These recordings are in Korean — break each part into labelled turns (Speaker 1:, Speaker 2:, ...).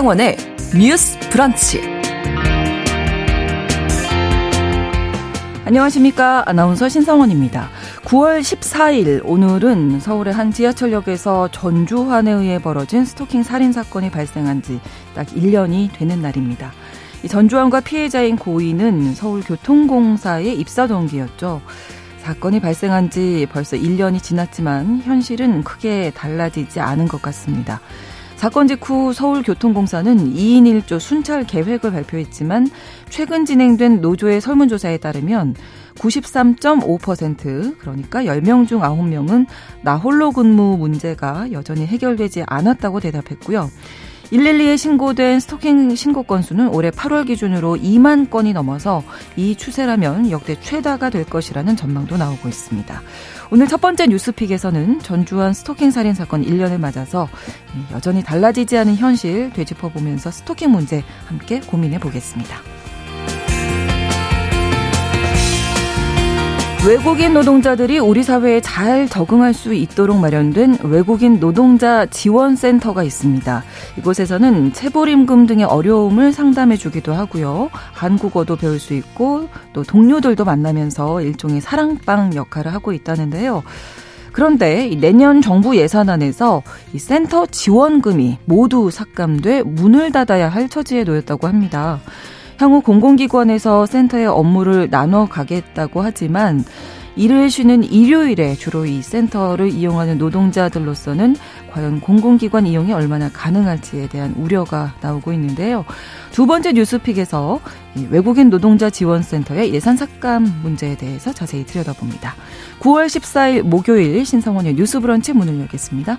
Speaker 1: 신성원의 뉴스 브런치.
Speaker 2: 안녕하십니까. 아나운서 신성원입니다. 9월 14일 오늘은 서울의 한 지하철역에서 전주환에 의해 벌어진 스토킹 살인 사건이 발생한 지 딱 1년이 되는 날입니다. 전주환과 피해자인 고인은 서울교통공사의 입사 동기였죠. 사건이 발생한 지 벌써 1년이 지났지만 현실은 크게 달라지지 않은 것 같습니다. 사건 직후 서울교통공사는 2인 1조 순찰 계획을 발표했지만 최근 진행된 노조의 설문조사에 따르면 93.5% 그러니까 10명 중 9명은 나 홀로 근무 문제가 여전히 해결되지 않았다고 대답했고요. 112에 신고된 스토킹 신고 건수는 올해 8월 기준으로 2만 건이 넘어서 이 추세라면 역대 최다가 될 것이라는 전망도 나오고 있습니다. 오늘 첫 번째 뉴스픽에서는 전주환 스토킹 살인 사건 1년을 맞아서 여전히 달라지지 않은 현실 되짚어보면서 스토킹 문제 함께 고민해 보겠습니다. 외국인 노동자들이 우리 사회에 잘 적응할 수 있도록 마련된 외국인 노동자 지원센터가 있습니다. 이곳에서는 체불임금 등의 어려움을 상담해 주기도 하고요. 한국어도 배울 수 있고 또 동료들도 만나면서 일종의 사랑방 역할을 하고 있다는데요. 그런데 내년 정부 예산안에서 이 센터 지원금이 모두 삭감돼 문을 닫아야 할 처지에 놓였다고 합니다. 향후 공공기관에서 센터의 업무를 나눠 가겠다고 하지만 일을 쉬는 일요일에 주로 이 센터를 이용하는 노동자들로서는 과연 공공기관 이용이 얼마나 가능할지에 대한 우려가 나오고 있는데요. 두 번째 뉴스픽에서 외국인 노동자 지원센터의 예산 삭감 문제에 대해서 자세히 들여다봅니다. 9월 14일 목요일 신성원의 뉴스 브런치 문을 열겠습니다.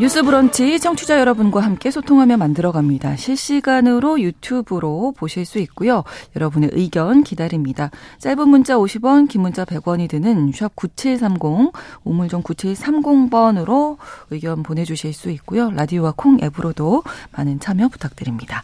Speaker 2: 뉴스 브런치 청취자 여러분과 함께 소통하며 만들어갑니다. 실시간으로 유튜브로 보실 수 있고요. 여러분의 의견 기다립니다. 짧은 문자 50원, 긴 문자 100원이 드는 샵 9730, 우물정 9730번으로 의견 보내주실 수 있고요. 라디오와 콩 앱으로도 많은 참여 부탁드립니다.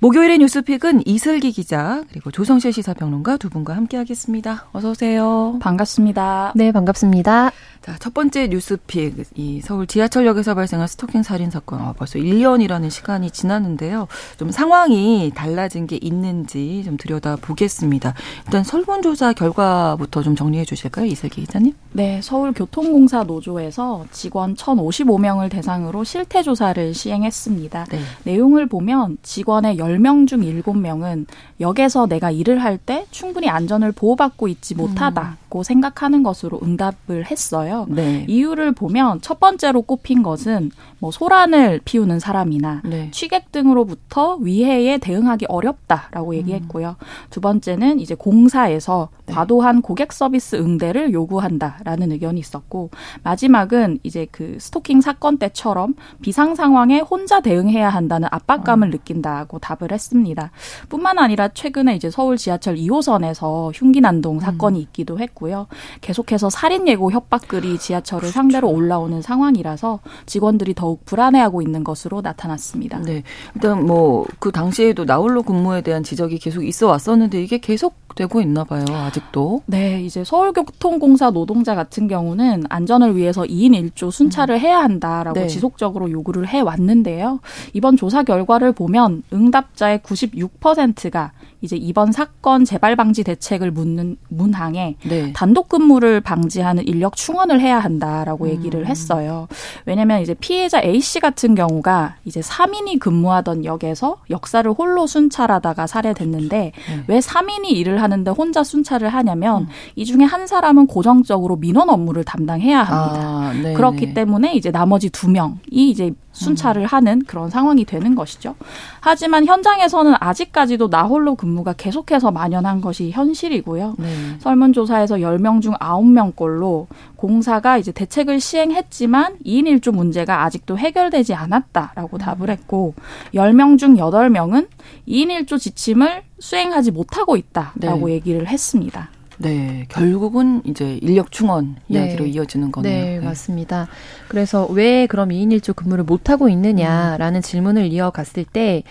Speaker 2: 목요일의 뉴스픽은 이슬기 기자 그리고 조성실 시사평론가 두 분과 함께하겠습니다. 어서 오세요.
Speaker 3: 반갑습니다.
Speaker 4: 네, 반갑습니다.
Speaker 2: 자, 첫 번째 뉴스픽. 이 서울 지하철역에서 발생한 스토킹 살인 사건. 어, 벌써 1년이라는 시간이 지났는데요. 좀 상황이 달라진 게 있는지 좀 들여다 보겠습니다. 일단 설문조사 결과부터 좀 정리해 주실까요? 이슬기 기자님?
Speaker 3: 네, 서울교통공사 노조에서 직원 1,055명을 대상으로 실태조사를 시행했습니다. 네. 내용을 보면 직원의 10명 중 7명은 역에서 내가 일을 할 때 충분히 안전을 보호받고 있지 못하다 고 음. 생각하는 것으로 응답을 했어요. 네. 이유를 보면 첫 번째로 꼽힌 것은 뭐 소란을 피우는 사람이나 네. 취객 등으로부터 위해에 대응하기 어렵다라고 얘기했고요. 음. 두 번째는 이제 공사에서 네. 과도한 고객 서비스 응대를 요구한다라는 의견이 있었고 마지막은 이제 그 스토킹 사건 때처럼 비상 상황에 혼자 대응해야 한다는 압박감을 어. 느낀다고 답을 했습니다. 뿐만 아니라 최근에 이제 서울 지하철 2호선에서 흉기 난동 사건이 음. 있기도 했고 요. 계속해서 살인 예고 협박글이 지하철을. 상대로 올라오는 상황이라서 직원들이 더욱 불안해하고 있는 것으로 나타났습니다.
Speaker 2: 네. 일단 뭐 그 당시에도 나홀로 근무에 대한 지적이 계속 있어 왔었는데 이게 계속 되고 있나 봐요. 아직도.
Speaker 3: 네, 이제 서울교통공사 노동자 같은 경우는 안전을 위해서 2인 1조 순찰을 음. 해야 한다라고 네. 지속적으로 요구를 해 왔는데요. 이번 조사 결과를 보면 응답자의 96%가 이제 이번 사건 재발 방지 대책을 묻는 문항에 네. 단독 근무를 방지하는 인력 충원을 해야 한다라고 음. 얘기를 했어요. 왜냐면 이제 피해자 A 씨 같은 경우가 이제 3인이 근무하던 역에서 역사를 홀로 순찰하다가 살해됐는데 네. 왜 3인이 일을 하는 데 혼자 순찰을 하냐면 음. 이 중에 한 사람은 고정적으로 민원 업무를 담당해야 합니다. 아, 그렇기 때문에 이제 나머지 두 명이 이제 순찰을 음. 하는 그런 상황이 되는 것이죠. 하지만 현장에서는 아직까지도 나홀로 근무가 계속해서 만연한 것이 현실이고요. 네. 설문조사에서 10명 중 9명꼴로 공사가 이제 대책을 시행했지만 2인 1조 문제가 아직도 해결되지 않았다라고 음. 답을 했고 10명 중 8명은 2인 1조 지침을 수행하지 못하고 있다라고 네. 얘기를 했습니다.
Speaker 2: 네, 결국은 이제 인력 충원 네. 이야기로 이어지는 거네요.
Speaker 4: 네, 네, 맞습니다. 그래서 왜 그럼 2인 1조 근무를 못 하고 있느냐라는 음. 질문을 이어갔을 때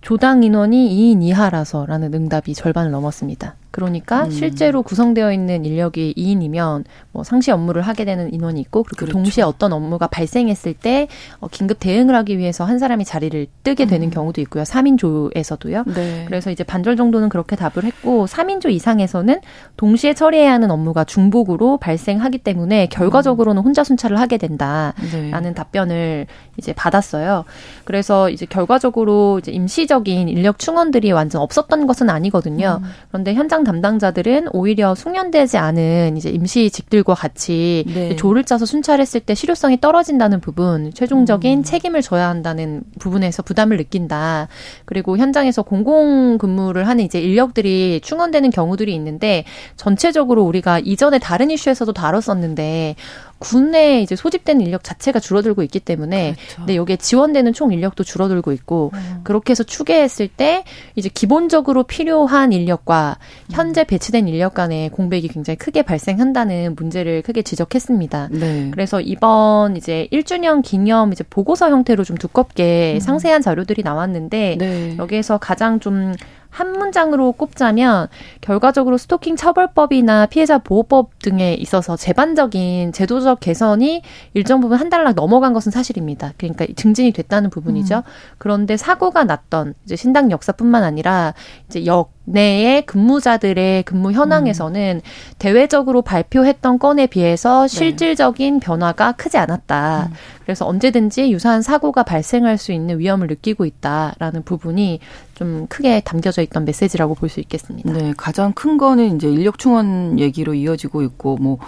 Speaker 4: 조당 인원이 2인 이하라서라는 응답이 절반을 넘었습니다. 그러니까 음. 실제로 구성되어 있는 인력이 2인이면 뭐 상시 업무를 하게 되는 인원이 있고 그리고 그렇죠. 동시에 어떤 업무가 발생했을 때 어, 긴급 대응을 하기 위해서 한 사람이 자리를 뜨게 되는 음. 경우도 있고요. 3인조에서도요. 네. 그래서 이제 반절 정도는 그렇게 답을 했고 3인조 이상에서는 동시에 처리해야 하는 업무가 중복으로 발생하기 때문에 결과적으로는 혼자 순찰을 하게 된다라는 네. 답변을 이제 받았어요. 그래서 이제 결과적으로 이제 임시적인 인력 충원들이 완전 없었던 것은 아니거든요. 음. 그런데 현장 담당자들은 오히려 숙련되지 않은 이제 임시직들과 같이 네. 조를 짜서 순찰했을 때 실효성이 떨어진다는 부분, 최종적인 음. 책임을 져야 한다는 부분에서 부담을 느낀다. 그리고 현장에서 공공 근무를 하는 이제 인력들이 충원되는 경우들이 있는데 전체적으로 우리가 이전에 다른 이슈에서도 다뤘었는데 군내 이제 소집된 인력 자체가 줄어들고 있기 때문에 그렇죠. 근데 여기에 지원되는 총 인력도 줄어들고 있고 음. 그렇게 해서 추계했을 때 이제 기본적으로 필요한 인력과 현재 배치된 인력 간의 공백이 굉장히 크게 발생한다는 문제를 크게 지적했습니다. 네. 그래서 이번 이제 1주년 기념 이제 보고서 형태로 좀 두껍게 음. 상세한 자료들이 나왔는데 네. 여기에서 가장 좀 한 문장으로 꼽자면 결과적으로 스토킹 처벌법이나 피해자 보호법 등에 있어서 제반적인 제도적 개선이 일정 부분 한 달락 넘어간 것은 사실입니다. 그러니까 증진이 됐다는 부분이죠. 음. 그런데 사고가 났던 이제 신당 역사뿐만 아니라 이제 역 내의 근무자들의 근무 현황에서는 음. 대외적으로 발표했던 건에 비해서 네. 실질적인 네. 변화가 크지 않았다. 음. 그래서 언제든지 유사한 사고가 발생할 수 있는 위험을 느끼고 있다라는 부분이 좀 크게 담겨져 있던 메시지라고 볼 수 있겠습니다.
Speaker 2: 네, 가장 큰 거는 이제 인력 충원 얘기로 이어지고 있고 뭐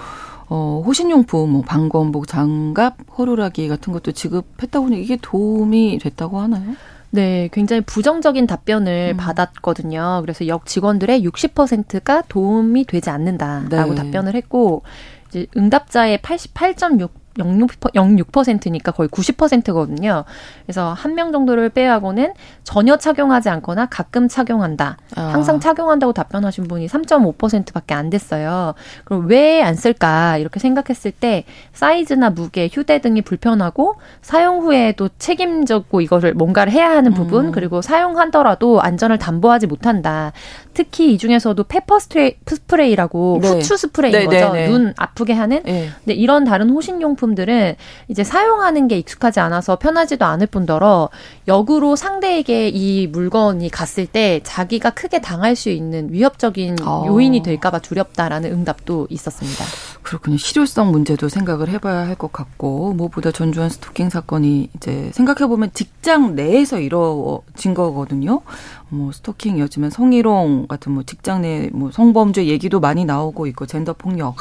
Speaker 2: 어, 호신용품, 뭐 방검복, 장갑, 호루라기 같은 것도 지급했다고 하니 이게 도움이 됐다고 하나요?
Speaker 4: 네, 굉장히 부정적인 답변을 음. 받았거든요. 그래서 역 직원들의 60%가 도움이 되지 않는다라고 네. 답변을 했고 이제 응답자의 88.6 0.06%니까 거의 90%거든요. 그래서 한 명 정도를 빼하고는 전혀 착용하지 않거나 가끔 착용한다. 아. 항상 착용한다고 답변하신 분이 3.5%밖에 안 됐어요. 그럼 왜 안 쓸까 이렇게 생각했을 때 사이즈나 무게, 휴대 등이 불편하고 사용 후에도 책임졌고 이거를 뭔가를 해야 하는 부분 음. 그리고 사용하더라도 안전을 담보하지 못한다. 특히 이 중에서도 페퍼 스프레이, 스프레이라고 네. 후추 스프레이인 네, 거죠. 네, 네. 눈 아프게 하는. 네. 근데 이런 다른 호신용품 들은 이제 사용하는 게 익숙하지 않아서 편하지도 않을 뿐더러 역으로 상대에게 이 물건이 갔을 때 자기가 크게 당할 수 있는 위협적인 어. 요인이 될까봐 두렵다라는 응답도 있었습니다.
Speaker 2: 그렇군요. 실효성 문제도 생각을 해봐야 할 것 같고 무엇보다 전주환 스토킹 사건이 이제 생각해 보면 직장 내에서 이루어진 거거든요. 뭐 스토킹 이어지면 성희롱 같은 뭐 직장 내 뭐 성범죄 얘기도 많이 나오고 있고 젠더 폭력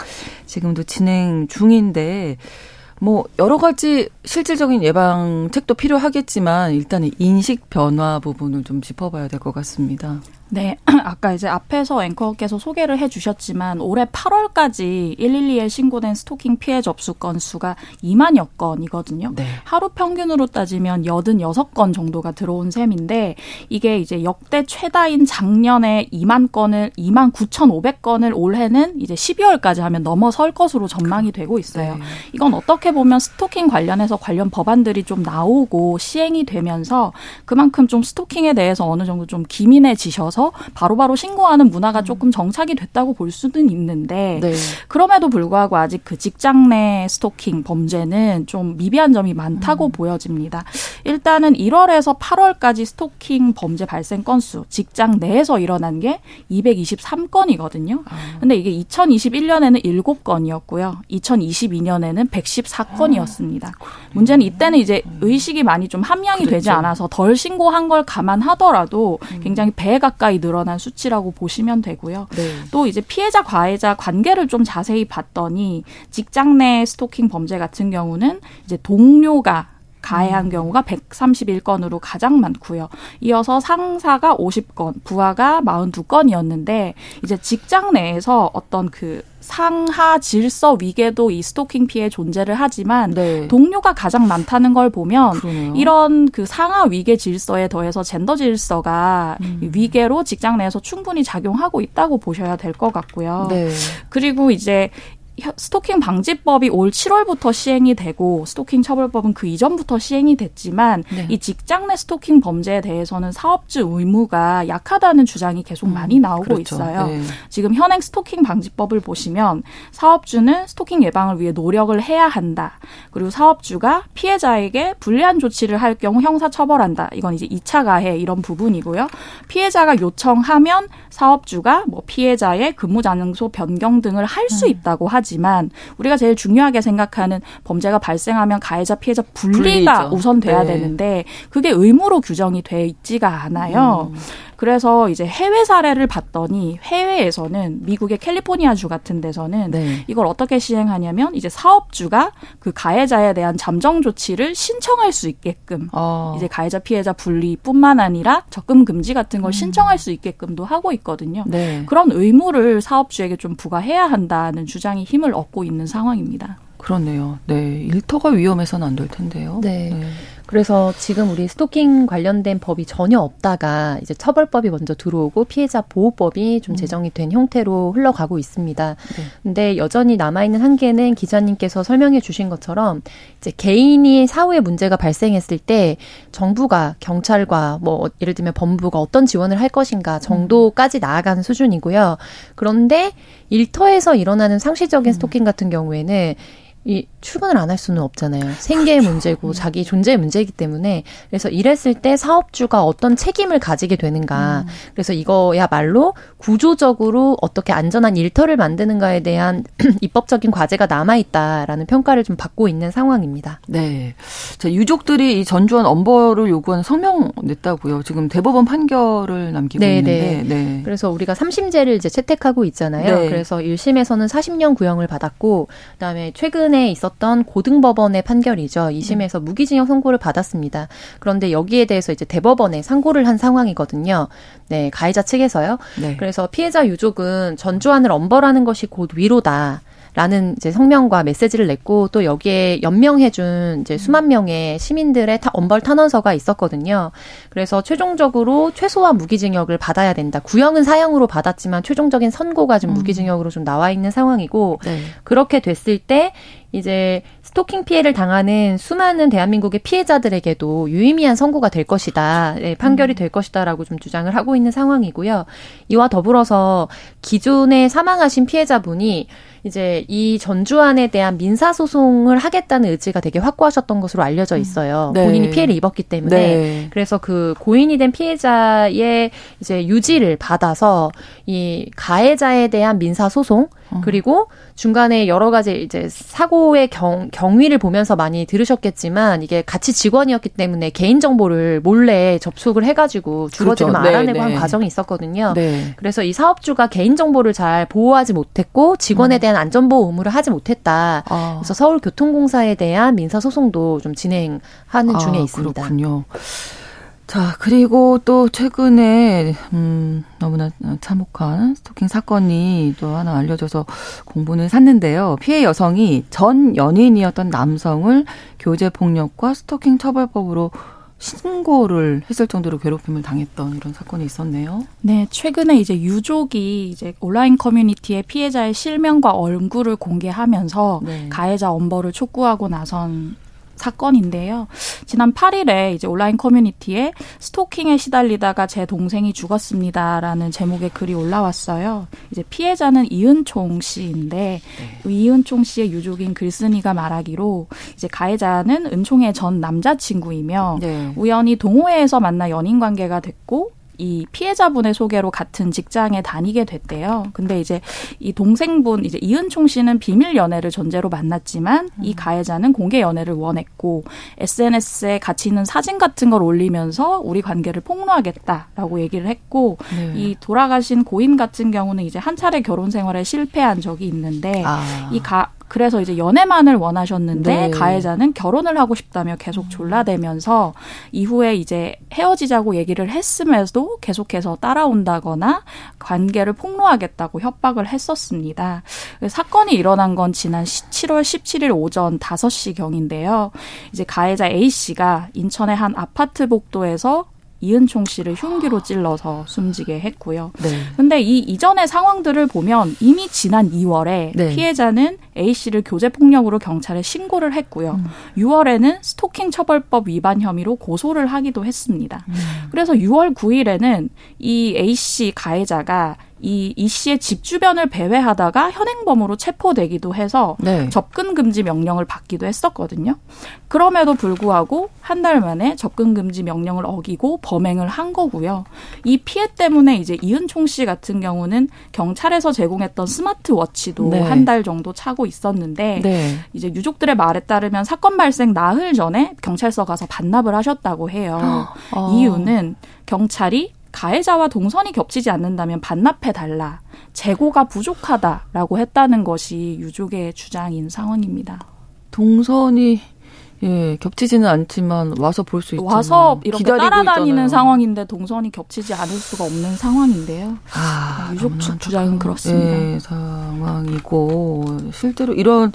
Speaker 2: 지금도 진행 중인데 뭐 여러 가지 실질적인 예방책도 필요하겠지만 일단은 인식 변화 부분을 좀 짚어봐야 될 것 같습니다.
Speaker 3: 네, 아까 이제 앞에서 앵커께서 소개를 해주셨지만 올해 8월까지 112에 신고된 스토킹 피해 접수 건수가 2만여 건이거든요. 네. 하루 평균으로 따지면 86건 정도가 들어온 셈인데 이게 이제 역대 최다인 작년에 2만 건을 2만 9,500건을 올해는 이제 12월까지 하면 넘어설 것으로 전망이 되고 있어요. 네. 이건 어떻게 보면 스토킹 관련해서 관련 법안들이 좀 나오고 시행이 되면서 그만큼 좀 스토킹에 대해서 어느 정도 좀 기민해지셔서 나서 바로바로 신고하는 문화가 조금 정착이 됐다고 볼 수는 있는데 네. 그럼에도 불구하고 아직 그 직장 내 스토킹 범죄는 좀 미비한 점이 많다고 음. 보여집니다. 일단은 1월에서 8월까지 스토킹 범죄 발생 건수 직장 내에서 일어난 게 223건이거든요. 아. 근데 이게 2021년에는 7건이었고요. 2022년에는 114건이었습니다. 아, 문제는 이때는 이제 의식이 많이 좀 함양이 그랬죠. 되지 않아서 덜 신고한 걸 감안하더라도 음. 굉장히 배 가까이 가까이 늘어난 수치라고 보시면 되고요. 네. 또 이제 피해자 가해자 관계를 좀 자세히 봤더니 직장 내 스토킹 범죄 같은 경우는 이제 동료가 가해한 음. 경우가 131건으로 가장 많고요. 이어서 상사가 50건, 부하가 42건이었는데 이제 직장 내에서 어떤 그 상하 질서 위계도 이 스토킹 피해 존재를 하지만 네. 동료가 가장 많다는 걸 보면 그러네요. 이런 그 상하 위계 질서에 더해서 젠더 질서가 음. 위계로 직장 내에서 충분히 작용하고 있다고 보셔야 될 것 같고요. 네. 그리고 이제 스토킹 방지법이 올 7월부터 시행이 되고 스토킹 처벌법은 그 이전부터 시행이 됐지만 네. 이 직장 내 스토킹 범죄에 대해서는 사업주 의무가 약하다는 주장이 계속 음, 많이 나오고 그렇죠. 있어요. 네. 지금 현행 스토킹 방지법을 보시면 사업주는 스토킹 예방을 위해 노력을 해야 한다. 그리고 사업주가 피해자에게 불리한 조치를 할 경우 형사 처벌한다. 이건 이제 2차 가해 이런 부분이고요. 피해자가 요청하면 사업주가 뭐 피해자의 근무 장소 변경 등을 할수 음. 있다고 하지 하지만 우리가 제일 중요하게 생각하는 범죄가 발생하면 가해자 피해자 분리가 분리죠. 우선 돼야 네. 되는데 그게 의무로 규정이 돼 있지가 않아요. 음. 그래서 이제 해외 사례를 봤더니 해외에서는 미국의 캘리포니아주 같은 데서는 네. 이걸 어떻게 시행하냐면 이제 사업주가 그 가해자에 대한 잠정 조치를 신청할 수 있게끔 어. 이제 가해자 피해자 분리뿐만 아니라 적금 금지 같은 걸 음. 신청할 수 있게끔도 하고 있거든요. 네. 그런 의무를 사업주에게 좀 부과해야 한다는 주장이 힘을 얻고 있는 상황입니다.
Speaker 2: 그렇네요. 네. 일터가 위험해서는 안 될 텐데요.
Speaker 4: 네. 네. 그래서 지금 우리 스토킹 관련된 법이 전혀 없다가 이제 처벌법이 먼저 들어오고 피해자 보호법이 좀 음. 제정이 된 형태로 흘러가고 있습니다. 네. 근데 여전히 남아있는 한계는 기자님께서 설명해 주신 것처럼 이제 개인이 사후에 문제가 발생했을 때 정부가 경찰과 뭐 예를 들면 법무부가 어떤 지원을 할 것인가 정도까지 나아가는 수준이고요. 그런데 일터에서 일어나는 상시적인 음. 스토킹 같은 경우에는 이 출근을 안 할 수는 없잖아요. 생계의 그렇죠. 문제고 음. 자기 존재의 문제이기 때문에 그래서 이랬을 때 사업주가 어떤 책임을 가지게 되는가. 음. 그래서 이거야말로 구조적으로 어떻게 안전한 일터를 만드는가에 대한 입법적인 과제가 남아 있다라는 평가를 좀 받고 있는 상황입니다.
Speaker 2: 네. 자, 유족들이 이 전주원 엄벌을 요구하는 성명 냈다고요. 지금 대법원 판결을 남기고 네네. 있는데.
Speaker 4: 네. 그래서 우리가 3심제를 이제 채택하고 있잖아요. 네. 그래서 1심에서는 40년 구형을 받았고 그다음에 최근에 최근에 있었던 고등법원의 판결이죠. 2심에서 음. 무기징역 선고를 받았습니다. 그런데 여기에 대해서 이제 대법원에 상고를 한 상황이거든요. 네, 가해자 측에서요. 네. 그래서 피해자 유족은 전주안을 엄벌하는 것이 곧 위로다. 라는 이제 성명과 메시지를 냈고 또 여기에 연명해준 이제 수만 명의 시민들의 타, 엄벌 탄원서가 있었거든요. 그래서 최종적으로 최소한 무기징역을 받아야 된다. 구형은 사형으로 받았지만 최종적인 선고가 좀 음. 무기징역으로 좀 나와 있는 상황이고 네. 그렇게 됐을 때 이제 스토킹 피해를 당하는 수많은 대한민국의 피해자들에게도 유의미한 선고가 될 것이다. 네, 판결이 음. 될 것이다라고 좀 주장을 하고 있는 상황이고요. 이와 더불어서 기존에 사망하신 피해자분이 이제 이 전주안에 대한 민사 소송을 하겠다는 의지가 되게 확고하셨던 것으로 알려져 음. 있어요. 네. 본인이 피해를 입었기 때문에 네. 그래서 그 고인이 된 피해자의 이제 유지를 받아서 이 가해자에 대한 민사 소송 어. 그리고 중간에 여러 가지 이제 사고의 경, 경위를 보면서 많이 들으셨겠지만 이게 같이 직원이었기 때문에 개인 정보를 몰래 접속을 해가지고 주거지를 그렇죠. 알아내고 네, 한 네. 과정이 있었거든요. 네. 그래서 이 사업주가 개인 정보를 잘 보호하지 못했고 직원에 음. 대한 안전보호 의무를 하지 못했다. 아. 그래서 서울교통공사에 대한 민사 소송도 좀 진행하는 아, 중에 있습니다.
Speaker 2: 그렇군요. 자, 그리고 또 최근에, 음, 너무나 참혹한 스토킹 사건이 또 하나 알려져서 공분을 샀는데요. 피해 여성이 전 연인이었던 남성을 교제폭력과 스토킹 처벌법으로 신고를 했을 정도로 괴롭힘을 당했던 이런 사건이 있었네요.
Speaker 3: 네, 최근에 이제 유족이 이제 온라인 커뮤니티에 피해자의 실명과 얼굴을 공개하면서 네. 가해자 엄벌을 촉구하고 나선 사건인데요. 지난 8일에 이제 온라인 커뮤니티에 스토킹에 시달리다가 제 동생이 죽었습니다라는 제목의 글이 올라왔어요. 이제 피해자는 이은총 씨인데 네. 이은총 씨의 유족인 글쓴이가 말하기로 이제 가해자는 은총의 전 남자친구이며 네. 우연히 동호회에서 만나 연인 관계가 됐고 이 피해자분의 소개로 같은 직장에 다니게 됐대요. 근데 이제 이 동생분 이제 이은총 씨는 비밀 연애를 전제로 만났지만 이 음. 가해자는 공개 연애를 원했고 SNS에 같이 있는 사진 같은 걸 올리면서 우리 관계를 폭로하겠다라고 얘기를 했고 네. 이 돌아가신 고인 같은 경우는 이제 한 차례 결혼 생활에 실패한 적이 있는데 아. 이 가, 그래서 이제 연애만을 원하셨는데 네. 가해자는 결혼을 하고 싶다며 계속 졸라대면서 이후에 이제 헤어지자고 얘기를 했음에도 계속해서 따라온다거나 관계를 폭로하겠다고 협박을 했었습니다. 사건이 일어난 건 지난 7월 17일 오전 5시 경인데요. 이제 가해자 A 씨가 인천의 한 아파트 복도에서 이은총 씨를 흉기로 ጭ러서 숨지게 했고요. 네. 근데 이 이전의 상황들을 보면 이미 지난 2월에 네. 피해자는 A 씨를 교제 폭력으로 경찰에 신고를 했고요. 음. 6월에는 스토킹 처벌법 위반 혐의로 고소를 하기도 했습니다. 음. 그래서 6월 9일에는 이 A 씨 가해자가 이, 이 씨의 집 주변을 배회하다가 현행범으로 체포되기도 해서 네. 접근 금지 명령을 받기도 했었거든요. 그럼에도 불구하고 한 달 만에 접근 금지 명령을 어기고 범행을 한 거고요. 이 피해 때문에 이제 이은총 씨 같은 경우는 경찰에서 제공했던 스마트워치도 네. 한달 정도 차고 있었는데 네. 이제 유족들의 말에 따르면 사건 발생 나흘 전에 경찰서 가서 반납을 하셨다고 해요. 어. 이유는 경찰이 가해자와 동선이 겹치지 않는다면 반납해 달라. 재고가 부족하다라고 했다는 것이 유족의 주장인 상황입니다.
Speaker 2: 동선이 예, 겹치지는 않지만 와서 볼 수 있죠.
Speaker 3: 와서 이렇게 따라다니는 있잖아요. 상황인데 동선이 겹치지 않을 수가 없는 상황인데요. 아, 유족 측 주장은 그렇습니다.
Speaker 2: 예, 상황이고 실제로 이런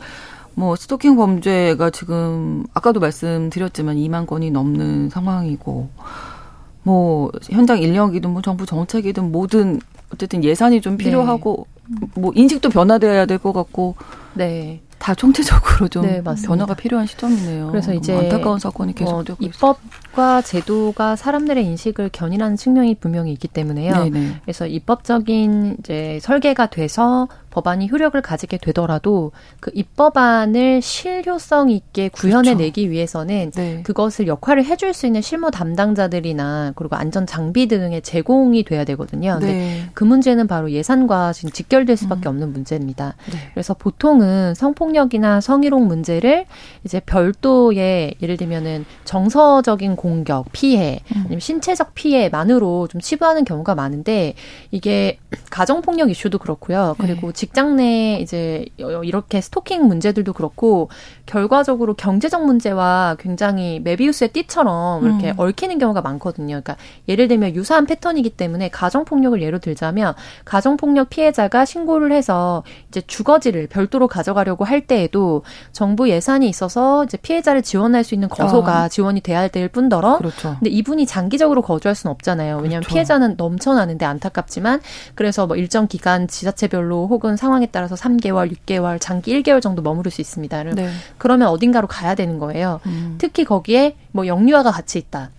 Speaker 2: 뭐 스토킹 범죄가 지금 아까도 말씀드렸지만 2만 건이 넘는 상황이고 뭐 현장 인력이든 뭐 정부 정책이든 모든 어쨌든 예산이 좀 필요하고 네. 뭐 인식도 변화돼야 될 것 같고 네. 다 총체적으로 좀 네, 변화가 필요한 시점이네요.
Speaker 4: 그래서 이제
Speaker 2: 안타까운 사건이 계속되고 뭐
Speaker 4: 입법 과 제도가 사람들의 인식을 견인하는 측면이 분명히 있기 때문에요. 네네. 네. 그래서 입법적인 이제 설계가 돼서 법안이 효력을 가지게 되더라도 그 입법안을 실효성 있게 구현해내기 그렇죠. 위해서는 네. 그것을 역할을 해줄 수 있는 실무 담당자들이나 그리고 안전 장비 등의 제공이 돼야 되거든요. 네. 그 문제는 바로 예산과 지금 직결될 수밖에 음. 없는 문제입니다. 네. 그래서 보통은 성폭력이나 성희롱 문제를 이제 별도의 예를 들면은 정서적인 공격, 피해, 음. 아니면 신체적 피해만으로 좀 치부하는 경우가 많은데 이게 가정 폭력 이슈도 그렇고요. 그리고 네. 직장 내 이제 이렇게 스토킹 문제들도 그렇고 결과적으로 경제적 문제와 굉장히 메비우스의 띠처럼 이렇게 음. 얽히는 경우가 많거든요. 그러니까 예를 들면 유사한 패턴이기 때문에 가정 폭력을 예로 들자면 가정 폭력 피해자가 신고를 해서 이제 주거지를 별도로 가져가려고 할 때에도 정부 예산이 있어서 이제 피해자를 지원할 수 있는 거소가 아. 지원이 돼야 될 뿐 더러 그렇죠. 근데 이분이 장기적으로 거주할 수는 없잖아요. 왜냐하면 그렇죠. 피해자는 넘쳐나는데 안타깝지만 그래서 뭐 일정 기간 지자체별로 혹은 상황에 따라서 3개월, 6개월, 장기 1개월 정도 머무를 수 있습니다. 네. 그러면 어딘가로 가야 되는 거예요. 음. 특히 거기에 뭐 영유아가 같이 있다.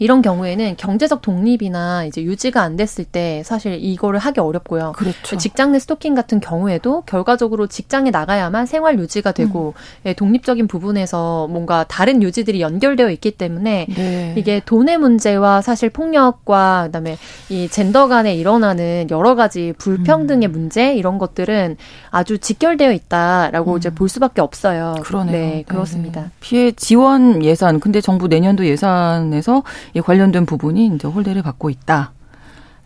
Speaker 4: 이런 경우에는 경제적 독립이나 이제 유지가 안 됐을 때 사실 이거를 하기 어렵고요. 그렇죠. 직장 내 스토킹 같은 경우에도 결과적으로 직장에 나가야만 생활 유지가 되고 음. 예, 독립적인 부분에서 뭔가 다른 유지들이 연결되어 있기 때문에 네. 이게 돈의 문제와 사실 폭력과 그다음에 이 젠더 간에 일어나는 여러 가지 불평등의 음. 문제 이런 것들은 아주 직결되어 있다라고 음. 이제 볼 수밖에 없어요.
Speaker 2: 그러네요.
Speaker 4: 네, 그렇습니다. 네.
Speaker 2: 피해 지원 예산 근데 정부 내년도 예산에서 이 관련된 부분이 이제 홀대를 받고 있다.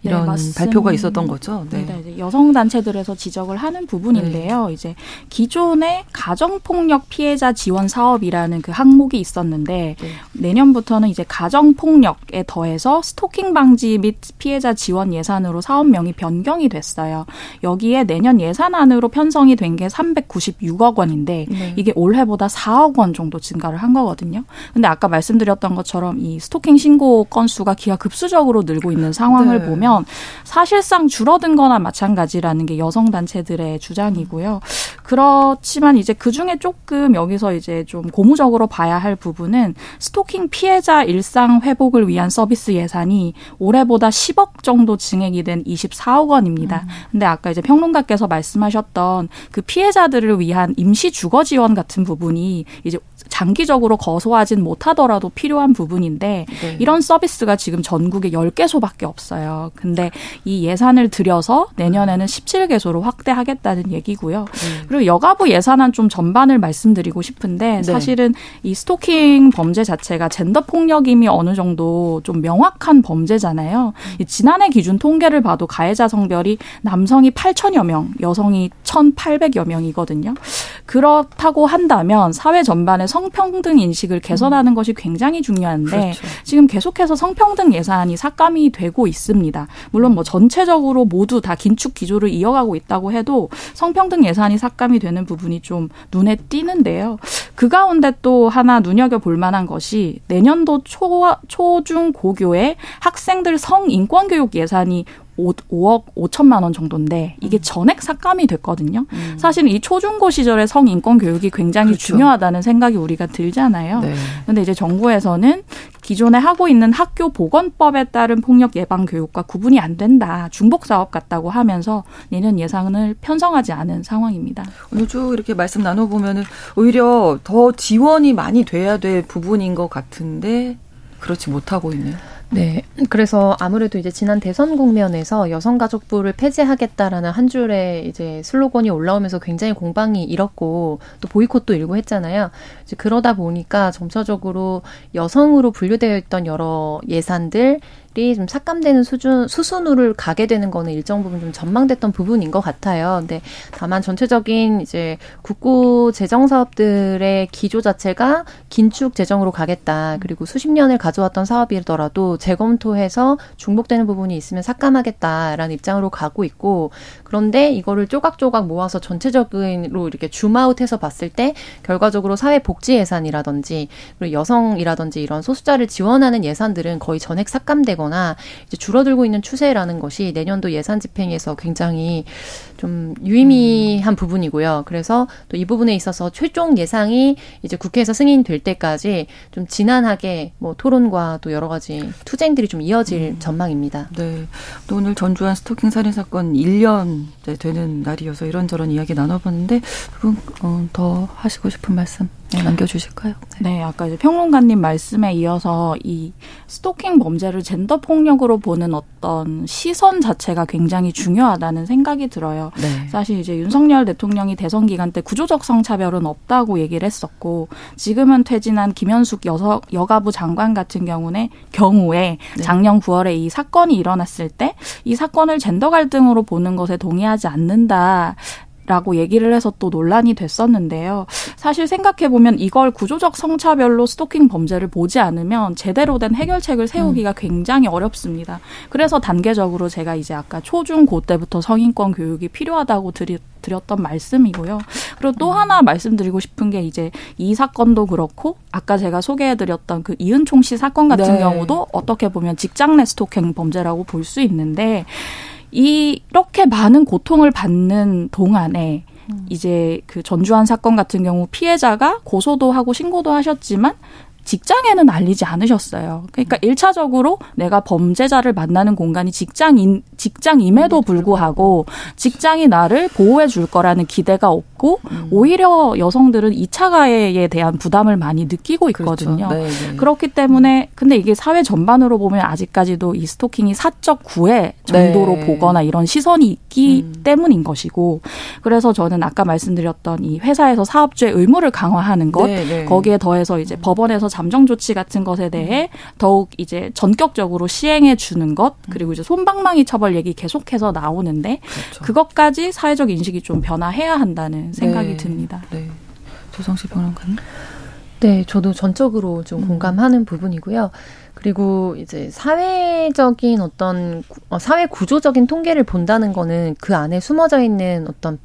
Speaker 2: 네, 이런 네, 발표가 있었던 거죠.
Speaker 3: 네. 네, 여성 단체들에서 지적을 하는 부분인데요. 네. 이제 기존의 가정 폭력 피해자 지원 사업이라는 그 항목이 있었는데 네. 내년부터는 이제 가정 폭력에 더해서 스토킹 방지 및 피해자 지원 예산으로 사업명이 변경이 됐어요. 여기에 내년 예산안으로 편성이 된 게 396억 원인데 네. 이게 올해보다 4억 원 정도 증가를 한 거거든요. 근데 아까 말씀드렸던 것처럼 이 스토킹 신고 건수가 기하급수적으로 늘고 있는 상황을 네. 보면 사실상 줄어든 거나 마찬가지라는 게 여성 단체들의 주장이고요. 그렇지만 이제 그 중에 조금 여기서 이제 좀 고무적으로 봐야 할 부분은 스토킹 피해자 일상 회복을 위한 서비스 예산이 올해보다 10억 정도 증액이 된 24억 원입니다. 음. 근데 아까 이제 평론가께서 말씀하셨던 그 피해자들을 위한 임시 주거 지원 같은 부분이 이제 장기적으로 거소하진 못하더라도 필요한 부분인데 네. 이런 서비스가 지금 전국에 10개소밖에 없어요. 근데 이 예산을 들여서 내년에는 17개소로 확대하겠다는 얘기고요. 네. 그리고 여가부 예산안 좀 전반을 말씀드리고 싶은데 네. 사실은 이 스토킹 범죄 자체가 젠더 폭력임이 어느 정도 좀 명확한 범죄잖아요. 음. 지난해 기준 통계를 봐도 가해자 성별이 남성이 8천여 명, 여성이 1,800여 명이거든요. 그렇다고 한다면 사회 전반의 성평등 인식을 개선하는 음. 것이 굉장히 중요한데 그렇죠. 지금 계속해서 성평등 예산이 삭감이 되고 있습니다. 물론 뭐 전체적으로 모두 다 긴축 기조를 이어가고 있다고 해도 성평등 예산이 삭감 이 되는 부분이 좀 눈에 띄는데요. 그 가운데 또 하나 눈여겨 볼 만한 것이 내년도 초, 초중 고교의 학생들 성인권 교육 예산이 5, 5억 5천만 원 정도인데 이게 음. 전액 삭감이 됐거든요. 음. 사실 이 초중고 시절의 성인권 교육이 굉장히 그렇죠. 중요하다는 생각이 우리가 들잖아요. 네. 근데 이제 정부에서는 기존에 하고 있는 학교 보건법에 따른 폭력 예방 교육과 구분이 안 된다. 중복 사업 같다고 하면서 내년 예상을 편성하지 않은 상황입니다.
Speaker 2: 오늘 쭉 이렇게 말씀 나눠 보면은 오히려 더 지원이 많이 돼야 될 부분인 것 같은데 그렇지 못하고 있네요.
Speaker 4: 네. 그래서 아무래도 이제 지난 대선 국면에서 여성가족부를 폐지하겠다라는 한 줄의 이제 슬로건이 올라오면서 굉장히 공방이 일었고 또 보이콧도 일고 했잖아요. 이제 그러다 보니까 점차적으로 여성으로 분류되어 있던 여러 예산들 좀 삭감되는 수준 수순으로 가게 되는 거는 일정 부분 좀 전망됐던 부분인 것 같아요. 근데 다만 전체적인 이제 국고 재정 사업들의 기조 자체가 긴축 재정으로 가겠다. 그리고 수십 년을 가져왔던 사업이더라도 재검토해서 중복되는 부분이 있으면 삭감하겠다라는 입장으로 가고 있고 그런데 이거를 조각조각 모아서 전체적으로 이렇게 줌아웃해서 봤을 때 결과적으로 사회 복지 예산이라든지 그리고 여성이라든지 이런 소수자를 지원하는 예산들은 거의 전액 삭감되 거나 이제 줄어들고 있는 추세라는 것이 내년도 예산 집행에서 굉장히 좀 유의미한 음. 부분이고요. 그래서 또 이 부분에 있어서 최종 예상이 이제 국회에서 승인될 때까지 좀 진한하게 뭐 토론과 또 여러 가지 투쟁들이 좀 이어질 음. 전망입니다.
Speaker 2: 네. 또 오늘 전주한 스토킹 살인 사건 1년 되는 날이어서 이런저런 이야기 나눠봤는데 두분 어, 더 하시고 싶은 말씀 네, 남겨주실까요?
Speaker 3: 네. 네, 아까 이제 평론가님 말씀에 이어서 이 스토킹 범죄를 젠더 폭력으로 보는 어떤 시선 자체가 굉장히 중요하다는 생각이 들어요. 네. 사실 이제 윤석열 대통령이 대선 기간 때 구조적 성차별은 없다고 얘기를 했었고 지금은 퇴진한 김현숙 여서, 여가부 장관 같은 경우에 경우에 네. 작년 9월에 이 사건이 일어났을 때 이 사건을 젠더 갈등으로 보는 것에 동의하지 않는다. 라고 얘기를 해서 또 논란이 됐었는데요. 사실 생각해보면 이걸 구조적 성차별로 스토킹 범죄를 보지 않으면 제대로 된 해결책을 세우기가 음. 굉장히 어렵습니다. 그래서 단계적으로 제가 이제 아까 초 중 고 때부터 성인권 교육이 필요하다고 드리, 드렸던 말씀이고요. 그리고 또 음. 하나 말씀드리고 싶은 게 이제 이 사건도 그렇고 아까 제가 소개해드렸던 그 이은총 씨 사건 같은 네. 경우도 어떻게 보면 직장 내 스토킹 범죄라고 볼 수 있는데 이렇게 많은 고통을 받는 동안에 음. 이제 그 전주한 사건 같은 경우 피해자가 고소도 하고 신고도 하셨지만 직장에는 알리지 않으셨어요. 그러니까 일차적으로 내가 범죄자를 만나는 공간이 직장인 직장임에도 불구하고 직장이 나를 보호해 줄 거라는 기대가 없고 음. 오히려 여성들은 2차 가해에 대한 부담을 많이 느끼고 그렇죠. 있거든요. 그렇죠. 네, 그렇기 때문에 근데 이게 사회 전반으로 보면 아직까지도 이 스토킹이 사적 구애 정도로 네. 보거나 이런 시선이 있기 음. 때문인 것이고 그래서 저는 아까 말씀드렸던 이 회사에서 사업주의 의무를 강화하는 것 네, 네. 거기에 더해서 이제 법원에서 잠정 조치 같은 것에 대해 더욱 이제 전격적으로 시행해 주는 것 그리고 이제 손방망이 처벌 얘기 계속해서 나오는데 그렇죠. 그것까지 사회적 인식이 좀 변화해야 한다는 생각이 네. 듭니다. 네.
Speaker 2: 조성식 평론가님.
Speaker 4: 네, 저도 전적으로 좀 음. 공감하는 부분이고요. 그리고 이제 사회적인 어떤 어, 사회 구조적인 통계를 본다는 거는 그 안에 숨어져 있는 어떤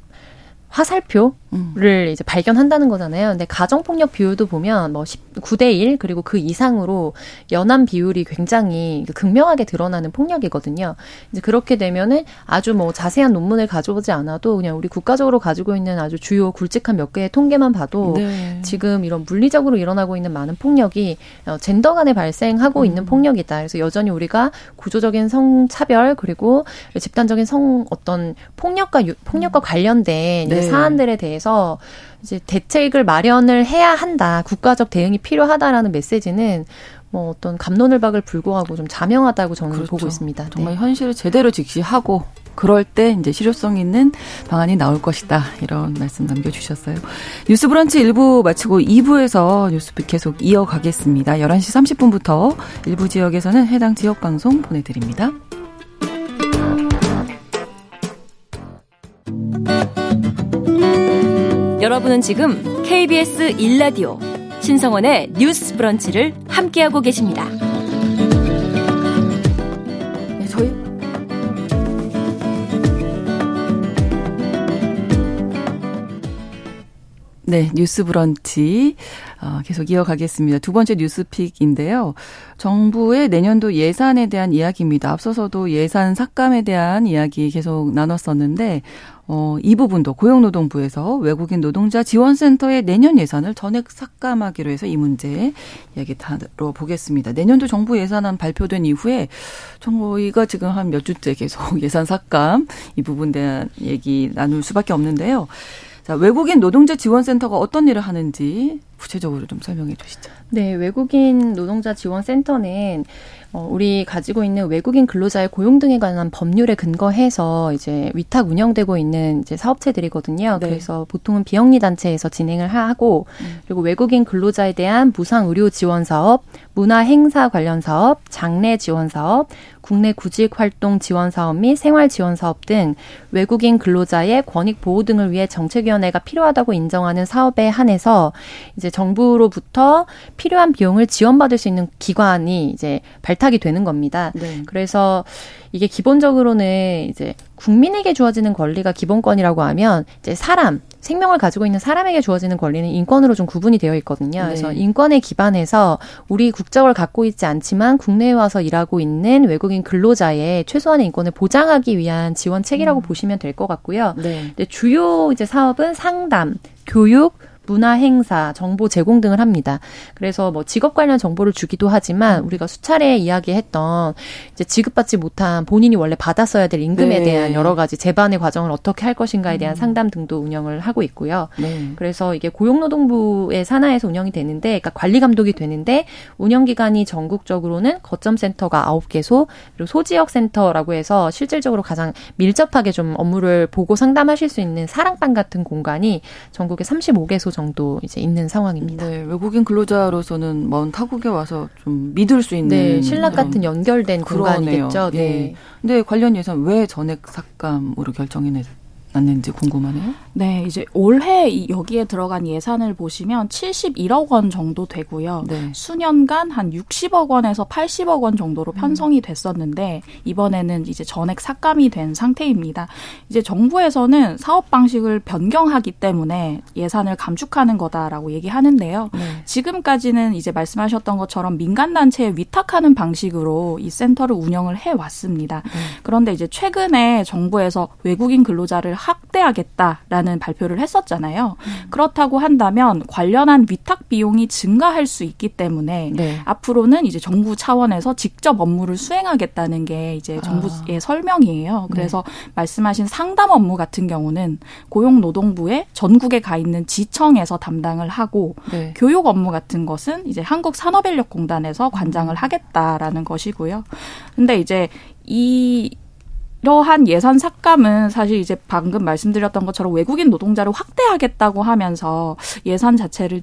Speaker 4: 화살표 를 이제 발견한다는 거잖아요. 근데 가정폭력 비율도 보면 뭐 19대 1 그리고 그 이상으로 연한 비율이 굉장히 극명하게 드러나는 폭력이거든요. 이제 그렇게 되면은 아주 뭐 자세한 논문을 가져오지 않아도 그냥 우리 국가적으로 가지고 있는 아주 주요 굵직한 몇 개의 통계만 봐도 네. 지금 이런 물리적으로 일어나고 있는 많은 폭력이 어, 젠더 간에 발생하고 음. 있는 폭력이다. 그래서 여전히 우리가 구조적인 성차별 그리고 집단적인 성 어떤 폭력과 유, 폭력과 관련된 네. 사안들에 대해 대해서 이제 대책을 마련을 해야 한다. 국가적 대응이 필요하다라는 메시지는 뭐 어떤 감론을 박을 불구하고 좀 자명하다고 저는 그렇죠. 보고 있습니다.
Speaker 2: 정말 네. 현실을 제대로 직시하고 그럴 때 이제 실효성 있는 방안이 나올 것이다. 이런 말씀 남겨주셨어요. 뉴스 브런치 1부 마치고 2부에서 뉴스픽 계속 이어가겠습니다. 11시 30분부터 일부 지역에서는 해당 지역 방송 보내드립니다.
Speaker 1: 여러분은 지금 KBS 1라디오 신성원의 뉴스 브런치를 함께하고 계십니다.
Speaker 2: 네, 저희 네, 뉴스 브런치 어, 계속 이어가겠습니다. 두 번째 뉴스픽인데요. 정부의 내년도 예산에 대한 이야기입니다. 앞서서도 예산 삭감에 대한 이야기 계속 나눴었는데 어, 이 부분도 고용노동부에서 외국인 노동자 지원센터의 내년 예산을 전액 삭감하기로 해서 이 문제 이야기 다뤄보겠습니다. 내년도 정부 예산안 발표된 이후에 정부가 지금 한 몇 주째 계속 예산 삭감 이 부분 대한 얘기 나눌 수밖에 없는데요. 자, 외국인 노동자 지원센터가 어떤 일을 하는지 구체적으로 좀 설명해 주시죠.
Speaker 4: 네, 외국인 노동자 지원센터는 어, 우리 가지고 있는 외국인 근로자의 고용 등에 관한 법률에 근거해서 이제 위탁 운영되고 있는 이제 사업체들이거든요. 네. 그래서 보통은 비영리 단체에서 진행을 하고 음. 그리고 외국인 근로자에 대한 무상 의료 지원 사업, 문화 행사 관련 사업, 장례 지원 사업, 국내 구직 활동 지원 사업 및 생활 지원 사업 등 외국인 근로자의 권익 보호 등을 위해 정책위원회가 필요하다고 인정하는 사업에 한해서 이제 정부로부터 필요한 비용을 지원받을 수 있는 기관이 이제 발 탁이 되는 겁니다. 네. 그래서 이게 기본적으로는 이제 국민에게 주어지는 권리가 기본권이라고 하면 이제 사람 생명을 가지고 있는 사람에게 주어지는 권리는 인권으로 좀 구분이 되어 있거든요. 네. 그래서 인권에 기반해서 우리 국적을 갖고 있지 않지만 국내에 와서 일하고 있는 외국인 근로자의 최소한의 인권을 보장하기 위한 지원책이라고 음. 보시면 될 것 같고요. 네. 주요 이제 사업은 상담, 교육, 문화 행사, 정보 제공 등을 합니다. 그래서 뭐 직업 관련 정보를 주기도 하지만 우리가 수차례 이야기했던 이제 지급받지 못한 본인이 원래 받았어야 될 임금에 네. 대한 여러 가지 재반의 과정을 어떻게 할 것인가에 대한 음. 상담 등도 운영을 하고 있고요. 네. 그래서 이게 고용노동부의 산하에서 운영이 되는데, 그러니까 관리 감독이 되는데 운영 기관이 전국적으로는 거점 센터가 아홉 개소 그리고 소지역 센터라고 해서 실질적으로 가장 밀접하게 좀 업무를 보고 상담하실 수 있는 사랑방 같은 공간이 전국에 35개소 정도 이제 있는 상황입니다.
Speaker 2: 네, 외국인 근로자로서는 먼 타국에 와서 좀 믿을 수 있는 네,
Speaker 4: 신락 같은 연결된 그러네요. 공간이겠죠. 네. 네.
Speaker 2: 근데 관련 예산 왜 전액 삭감으로 결정이 났는지 궁금하네요.
Speaker 3: 네, 이제 올해 여기에 들어간 예산을 보시면 71억 원 정도 되고요. 네. 수년간 한 60억 원에서 80억 원 정도로 편성이 됐었는데 이번에는 이제 전액 삭감이 된 상태입니다. 이제 정부에서는 사업 방식을 변경하기 때문에 예산을 감축하는 거다라고 얘기하는데요. 네. 지금까지는 이제 말씀하셨던 것처럼 민간 단체에 위탁하는 방식으로 이 센터를 운영을 해 왔습니다. 네. 그런데 이제 최근에 정부에서 외국인 근로자를 확대하겠다라는 라는 발표를 했었잖아요. 음. 그렇다고 한다면 관련한 위탁 비용이 증가할 수 있기 때문에 네. 앞으로는 이제 정부 차원에서 직접 업무를 수행하겠다는 게 이제 아. 정부의 아. 설명이에요. 그래서 네. 말씀하신 상담 업무 같은 경우는 고용노동부에 전국에 가 있는 지청에서 담당을 하고 네. 교육 업무 같은 것은 이제 한국산업인력공단에서 관장을 하겠다라는 것이고요. 근데 이제 이 이러한 예산 삭감은 사실 이제 방금 말씀드렸던 것처럼 외국인 노동자를 확대하겠다고 하면서 예산 자체를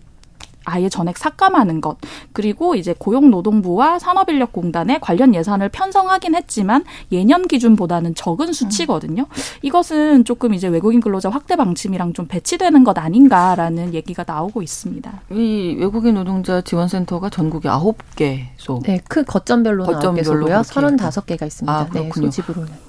Speaker 3: 아예 전액 삭감하는 것 그리고 이제 고용노동부와 산업인력공단에 관련 예산을 편성하긴 했지만 예년 기준보다는 적은 수치거든요. 이것은 조금 이제 외국인 근로자 확대 방침이랑 좀 배치되는 것 아닌가라는 얘기가 나오고 있습니다.
Speaker 2: 이 외국인 노동자 지원센터가 전국에 아홉 개소.
Speaker 4: 네, 크 거점별로는 아홉 개소고요. 서른다섯 개가 있습니다. 아, 네, 소집으로는.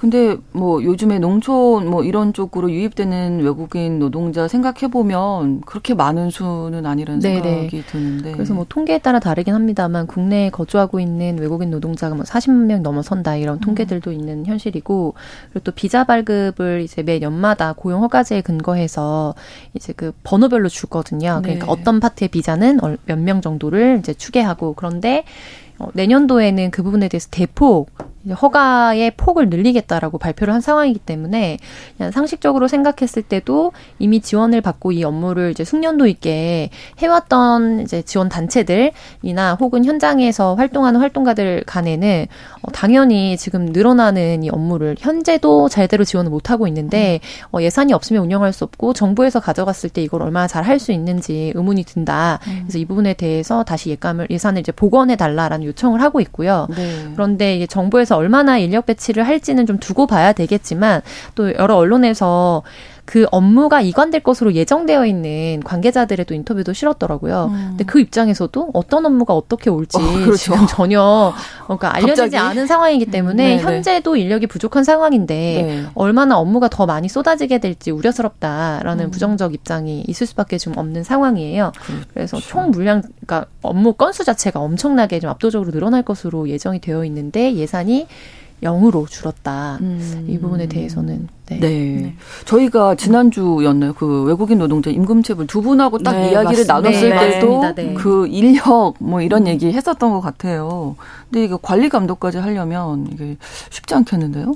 Speaker 2: 근데 뭐 요즘에 농촌 뭐 이런 쪽으로 유입되는 외국인 노동자 생각해 보면 그렇게 많은 수는 아니라는 네네. 생각이 드는데.
Speaker 4: 그래서 뭐 통계에 따라 다르긴 합니다만 국내에 거주하고 있는 외국인 노동자가 뭐 40만 명 넘어선다 이런 음. 통계들도 음. 있는 현실이고 그리고 또 비자 발급을 이제 매 연마다 고용 허가제에 근거해서 이제 그 번호별로 주거든요. 그러니까 네. 어떤 파트의 비자는 몇 명 정도를 이제 추계하고 그런데 어, 내년도에는 그 부분에 대해서 대폭 허가의 폭을 늘리겠다라고 발표를 한 상황이기 때문에 그냥 상식적으로 생각했을 때도 이미 지원을 받고 이 업무를 이제 숙련도 있게 해왔던 이제 지원 단체들이나 혹은 현장에서 활동하는 활동가들 간에는 어, 당연히 지금 늘어나는 이 업무를 현재도 제대로 지원을 못 하고 있는데 어, 예산이 없으면 운영할 수 없고 정부에서 가져갔을 때 이걸 얼마나 잘 할 수 있는지 의문이 든다. 그래서 이 부분에 대해서 다시 예감을 예산을 이제 복원해 달라라는 요청을 하고 있고요. 네. 그런데 이게 정부에서 얼마나 인력 배치를 할지는 좀 두고 봐야 되겠지만 또 여러 언론에서 그 업무가 이관될 것으로 예정되어 있는 관계자들의 또 인터뷰도 실었더라고요. 음. 근데 그 입장에서도 어떤 업무가 어떻게 올지 어, 그렇죠. 지금 전혀 그러니까 알려지지 갑자기? 않은 상황이기 때문에 음, 현재도 인력이 부족한 상황인데 네. 얼마나 업무가 더 많이 쏟아지게 될지 우려스럽다라는 음. 부정적 입장이 있을 수밖에 좀 없는 상황이에요. 그렇죠. 그래서 총 물량 그러니까 업무 건수 자체가 엄청나게 좀 압도적으로 늘어날 것으로 예정이 되어 있는데 예산이 0으로 줄었다. 음. 이 부분에 대해서는
Speaker 5: 네. 네. 네. 저희가 지난주였나요? 그 외국인 노동자 임금체불 두 분하고 딱 네, 이야기를 맞습니다. 나눴을 네, 때도 네. 그 인력 뭐 이런 음. 얘기 했었던 것 같아요. 근데 이게 관리 감독까지 하려면 이게 쉽지 않겠는데요?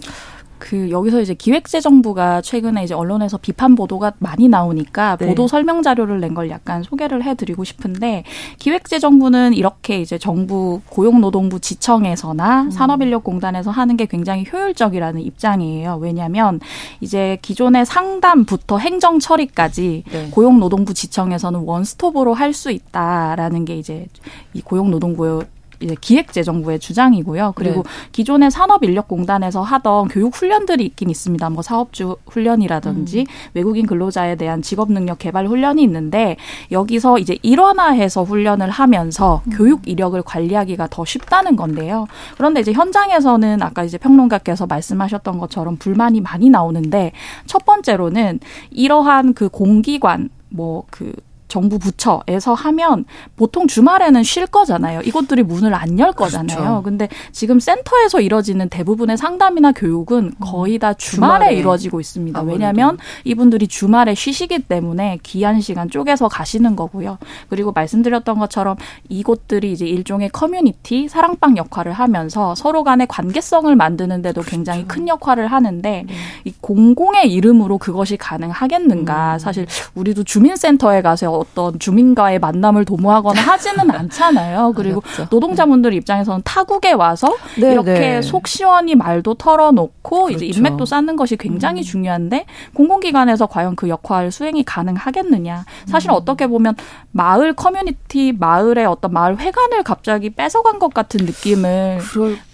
Speaker 3: 그 여기서 이제 기획재정부가 최근에 이제 언론에서 비판 보도가 많이 나오니까 네. 보도 설명 자료를 낸 걸 약간 소개를 해드리고 싶은데 기획재정부는 이렇게 이제 정부 고용노동부 지청에서나 음. 산업인력공단에서 하는 게 굉장히 효율적이라는 입장이에요. 왜냐하면 이제 기존의 상담부터 행정 처리까지 네. 고용노동부 지청에서는 원스톱으로 할 수 있다라는 게 이제 이 고용노동부 이제 기획재정부의 주장이고요. 그리고 네. 기존의 산업인력공단에서 하던 교육 훈련들이 있긴 있습니다. 뭐 사업주 훈련이라든지 음. 외국인 근로자에 대한 직업 능력 개발 훈련이 있는데 여기서 이제 일원화해서 훈련을 하면서 음. 교육 이력을 관리하기가 더 쉽다는 건데요. 그런데 이제 현장에서는 아까 이제 평론가께서 말씀하셨던 것처럼 불만이 많이 나오는데 첫 번째로는 이러한 그 공기관 뭐그 정부 부처에서 하면 보통 주말에는 쉴 거잖아요. 이곳들이 문을 안 열 거잖아요. 그렇죠. 근데 지금 센터에서 이뤄지는 대부분의 상담이나 교육은 음. 거의 다 주말에, 주말에. 이루어지고 있습니다. 아무래도. 왜냐하면 이분들이 주말에 쉬시기 때문에 귀한 시간 쪼개서 가시는 거고요. 그리고 말씀드렸던 것처럼 이곳들이 이제 일종의 커뮤니티 사랑방 역할을 하면서 서로 간의 관계성을 만드는데도 그렇죠. 굉장히 큰 역할을 하는데 네. 이 공공의 이름으로 그것이 가능하겠는가? 음. 사실 우리도 주민센터에 가서 어떤 주민과의 만남을 도모하거나 하지는 않잖아요. 그리고 어렵죠. 노동자분들 입장에서는 타국에 와서 네, 이렇게 네. 속 시원히 말도 털어놓고 그렇죠. 이제 인맥도 쌓는 것이 굉장히 음. 중요한데 공공기관에서 과연 그 역할 수행이 가능하겠느냐. 사실 음. 어떻게 보면 마을 커뮤니티 마을의 어떤 마을 회관을 갑자기 뺏어간 것 같은 느낌을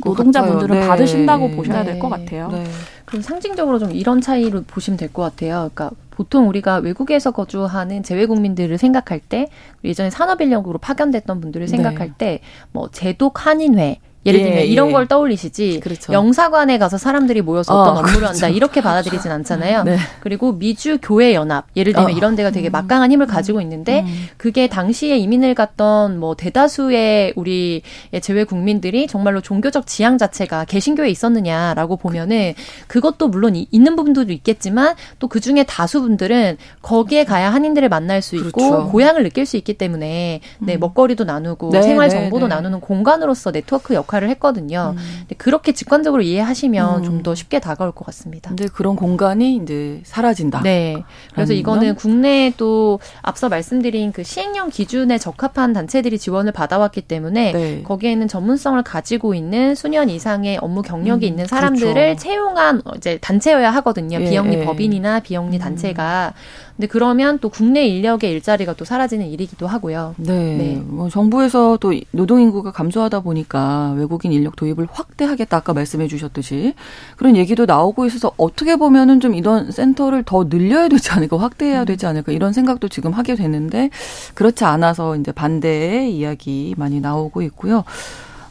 Speaker 3: 노동자분들은 네. 받으신다고 보셔야 될것 네. 같아요. 네.
Speaker 4: 그럼 상징적으로 좀 이런 차이로 보시면 될 것 같아요. 그러니까 보통 우리가 외국에서 거주하는 재외 국민들을 생각할 때 예전에 산업인력으로 파견됐던 분들을 생각할 네. 때뭐 제독 한인회 예를 들면 예, 이런 예. 걸 떠올리시지 그렇죠. 영사관에 가서 사람들이 모여서 어떤 어, 업무를 그렇죠. 한다 이렇게 받아들이진 않잖아요. 네. 그리고 미주 교회 연합 예를 들면 어. 이런 데가 되게 음. 막강한 힘을 가지고 있는데 음. 그게 당시에 이민을 갔던 뭐 대다수의 우리 제외 국민들이 정말로 종교적 지향 자체가 개신교에 있었느냐라고 보면은 그것도 물론 있는 부분도 있겠지만 또 그 중에 다수분들은 거기에 가야 한인들을 만날 수 있고 그렇죠. 고향을 느낄 수 있기 때문에 네 음. 먹거리도 나누고 네, 생활 네, 정보도 네, 나누는 공간으로서 네트워크 역 역할을 했거든요. 음. 근데 그렇게 직관적으로 이해하시면 음. 좀더 쉽게 다가올 것 같습니다.
Speaker 5: 근데 그런 공간이 이제 사라진다.
Speaker 4: 네. 그래서 이거는 국내에 또 앞서 말씀드린 그 시행령 기준에 적합한 단체들이 지원을 받아왔기 때문에 네. 거기에는 전문성을 가지고 있는 수년 이상의 업무 경력이 음, 있는 사람들을 그렇죠. 채용한 이제 단체여야 하거든요. 예, 비영리 예. 법인이나 비영리 음. 단체가. 근데 그러면 또 국내 인력의 일자리가 또 사라지는 일이기도 하고요.
Speaker 5: 네. 네. 뭐 정부에서 또 노동 인구가 감소하다 보니까 외국인 인력 도입을 확대하겠다 아까 말씀해 주셨듯이 그런 얘기도 나오고 있어서 어떻게 보면은 좀 이런 센터를 더 늘려야 되지 않을까 확대해야 되지 않을까 이런 생각도 지금 하게 되는데 그렇지 않아서 이제 반대의 이야기 많이 나오고 있고요.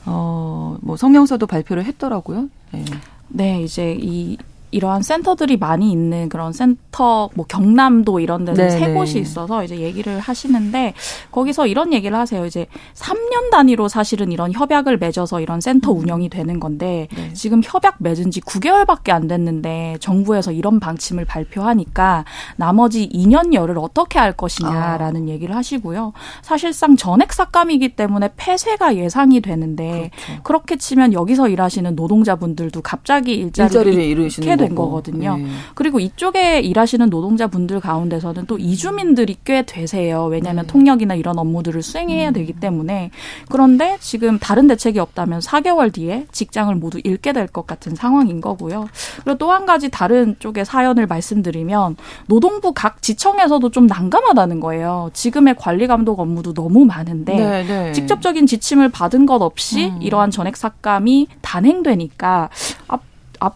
Speaker 5: 어, 뭐 성명서도 발표를 했더라고요.
Speaker 3: 네. 네, 이제 이 이러한 센터들이 많이 있는 그런 센터, 뭐 경남도 이런 네, 세 네. 곳이 있어서 이제 얘기를 하시는데 거기서 이런 얘기를 하세요. 이제 3년 단위로 사실은 이런 협약을 맺어서 이런 센터 음. 운영이 되는 건데 네. 지금 협약 맺은 지 9개월밖에 안 됐는데 정부에서 이런 방침을 발표하니까 나머지 2년여를 어떻게 할 것이냐라는 아. 얘기를 하시고요. 사실상 전액 삭감이기 때문에 폐쇄가 예상이 되는데 그렇죠. 그렇게 치면 여기서 일하시는 노동자분들도 갑자기 일자리를, 일자리를 잃게 된 거거든요. 네. 그리고 이쪽에 일하시는 노동자분들 가운데서는 또 이주민들이 꽤 되세요. 왜냐하면 네. 통역이나 이런 업무들을 수행해야 음. 되기 때문에 그런데 지금 다른 대책이 없다면 4개월 뒤에 직장을 모두 잃게 될 것 같은 상황인 거고요. 그리고 또 한 가지 다른 쪽의 사연을 말씀드리면 노동부 각 지청에서도 좀 난감하다는 거예요. 지금의 관리 감독 업무도 너무 많은데 네, 네. 직접적인 지침을 받은 것 없이 음. 이러한 전액 삭감이 단행되니까 앞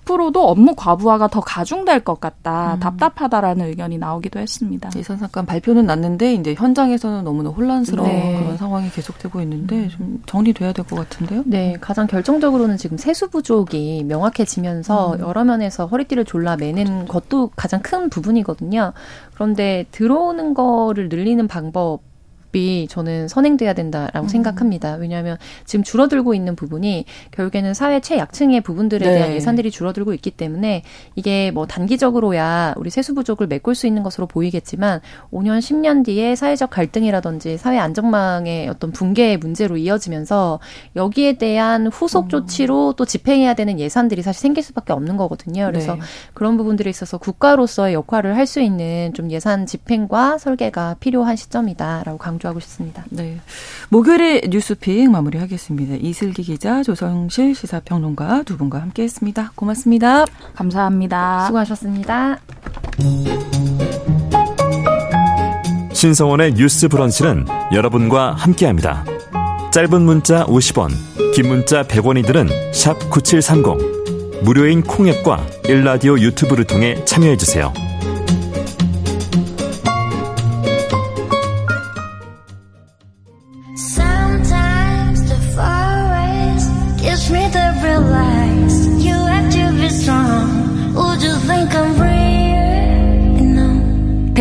Speaker 3: 으로도 업무 과부하가 더 가중될 것 같다. 음. 답답하다라는 의견이 나오기도 했습니다.
Speaker 5: 예산 삭감 발표는 났는데 이제 현장에서는 너무나 혼란스러운 네. 그런 상황이 계속되고 있는데 좀 정리돼야 될 것 같은데요.
Speaker 4: 네, 가장 결정적으로는 지금 세수 부족이 명확해지면서 음. 여러 면에서 허리띠를 졸라 매는 것도 가장 큰 부분이거든요. 그런데 들어오는 거를 늘리는 방법 방법이 저는 선행돼야 된다라고 음. 생각합니다. 왜냐하면 지금 줄어들고 있는 부분이 결국에는 사회 최약층의 부분들에 네. 대한 예산들이 줄어들고 있기 때문에 이게 뭐 단기적으로야 우리 세수 부족을 메꿀 수 있는 것으로 보이겠지만 5년, 10년 뒤에 사회적 갈등이라든지 사회 안정망의 어떤 붕괴의 문제로 이어지면서 여기에 대한 후속 음. 조치로 또 집행해야 되는 예산들이 사실 생길 수밖에 없는 거거든요. 그래서 네. 그런 부분들에 있어서 국가로서의 역할을 할 수 있는 좀 예산 집행과 설계가 필요한 시점이다라고 강조 강조하고 싶습니다.
Speaker 5: 네. 목요일의 뉴스픽 마무리하겠습니다. 이슬기 기자, 조성실 시사평론가 두 분과 함께했습니다. 고맙습니다.
Speaker 3: 감사합니다.
Speaker 4: 수고하셨습니다.
Speaker 6: 신성원의 뉴스 브런치는 여러분과 함께합니다. 짧은 문자 50원, 긴 문자 100원이들은 9730. 무료인 콩앱과 일라디오 유튜브를 통해 참여해주세요.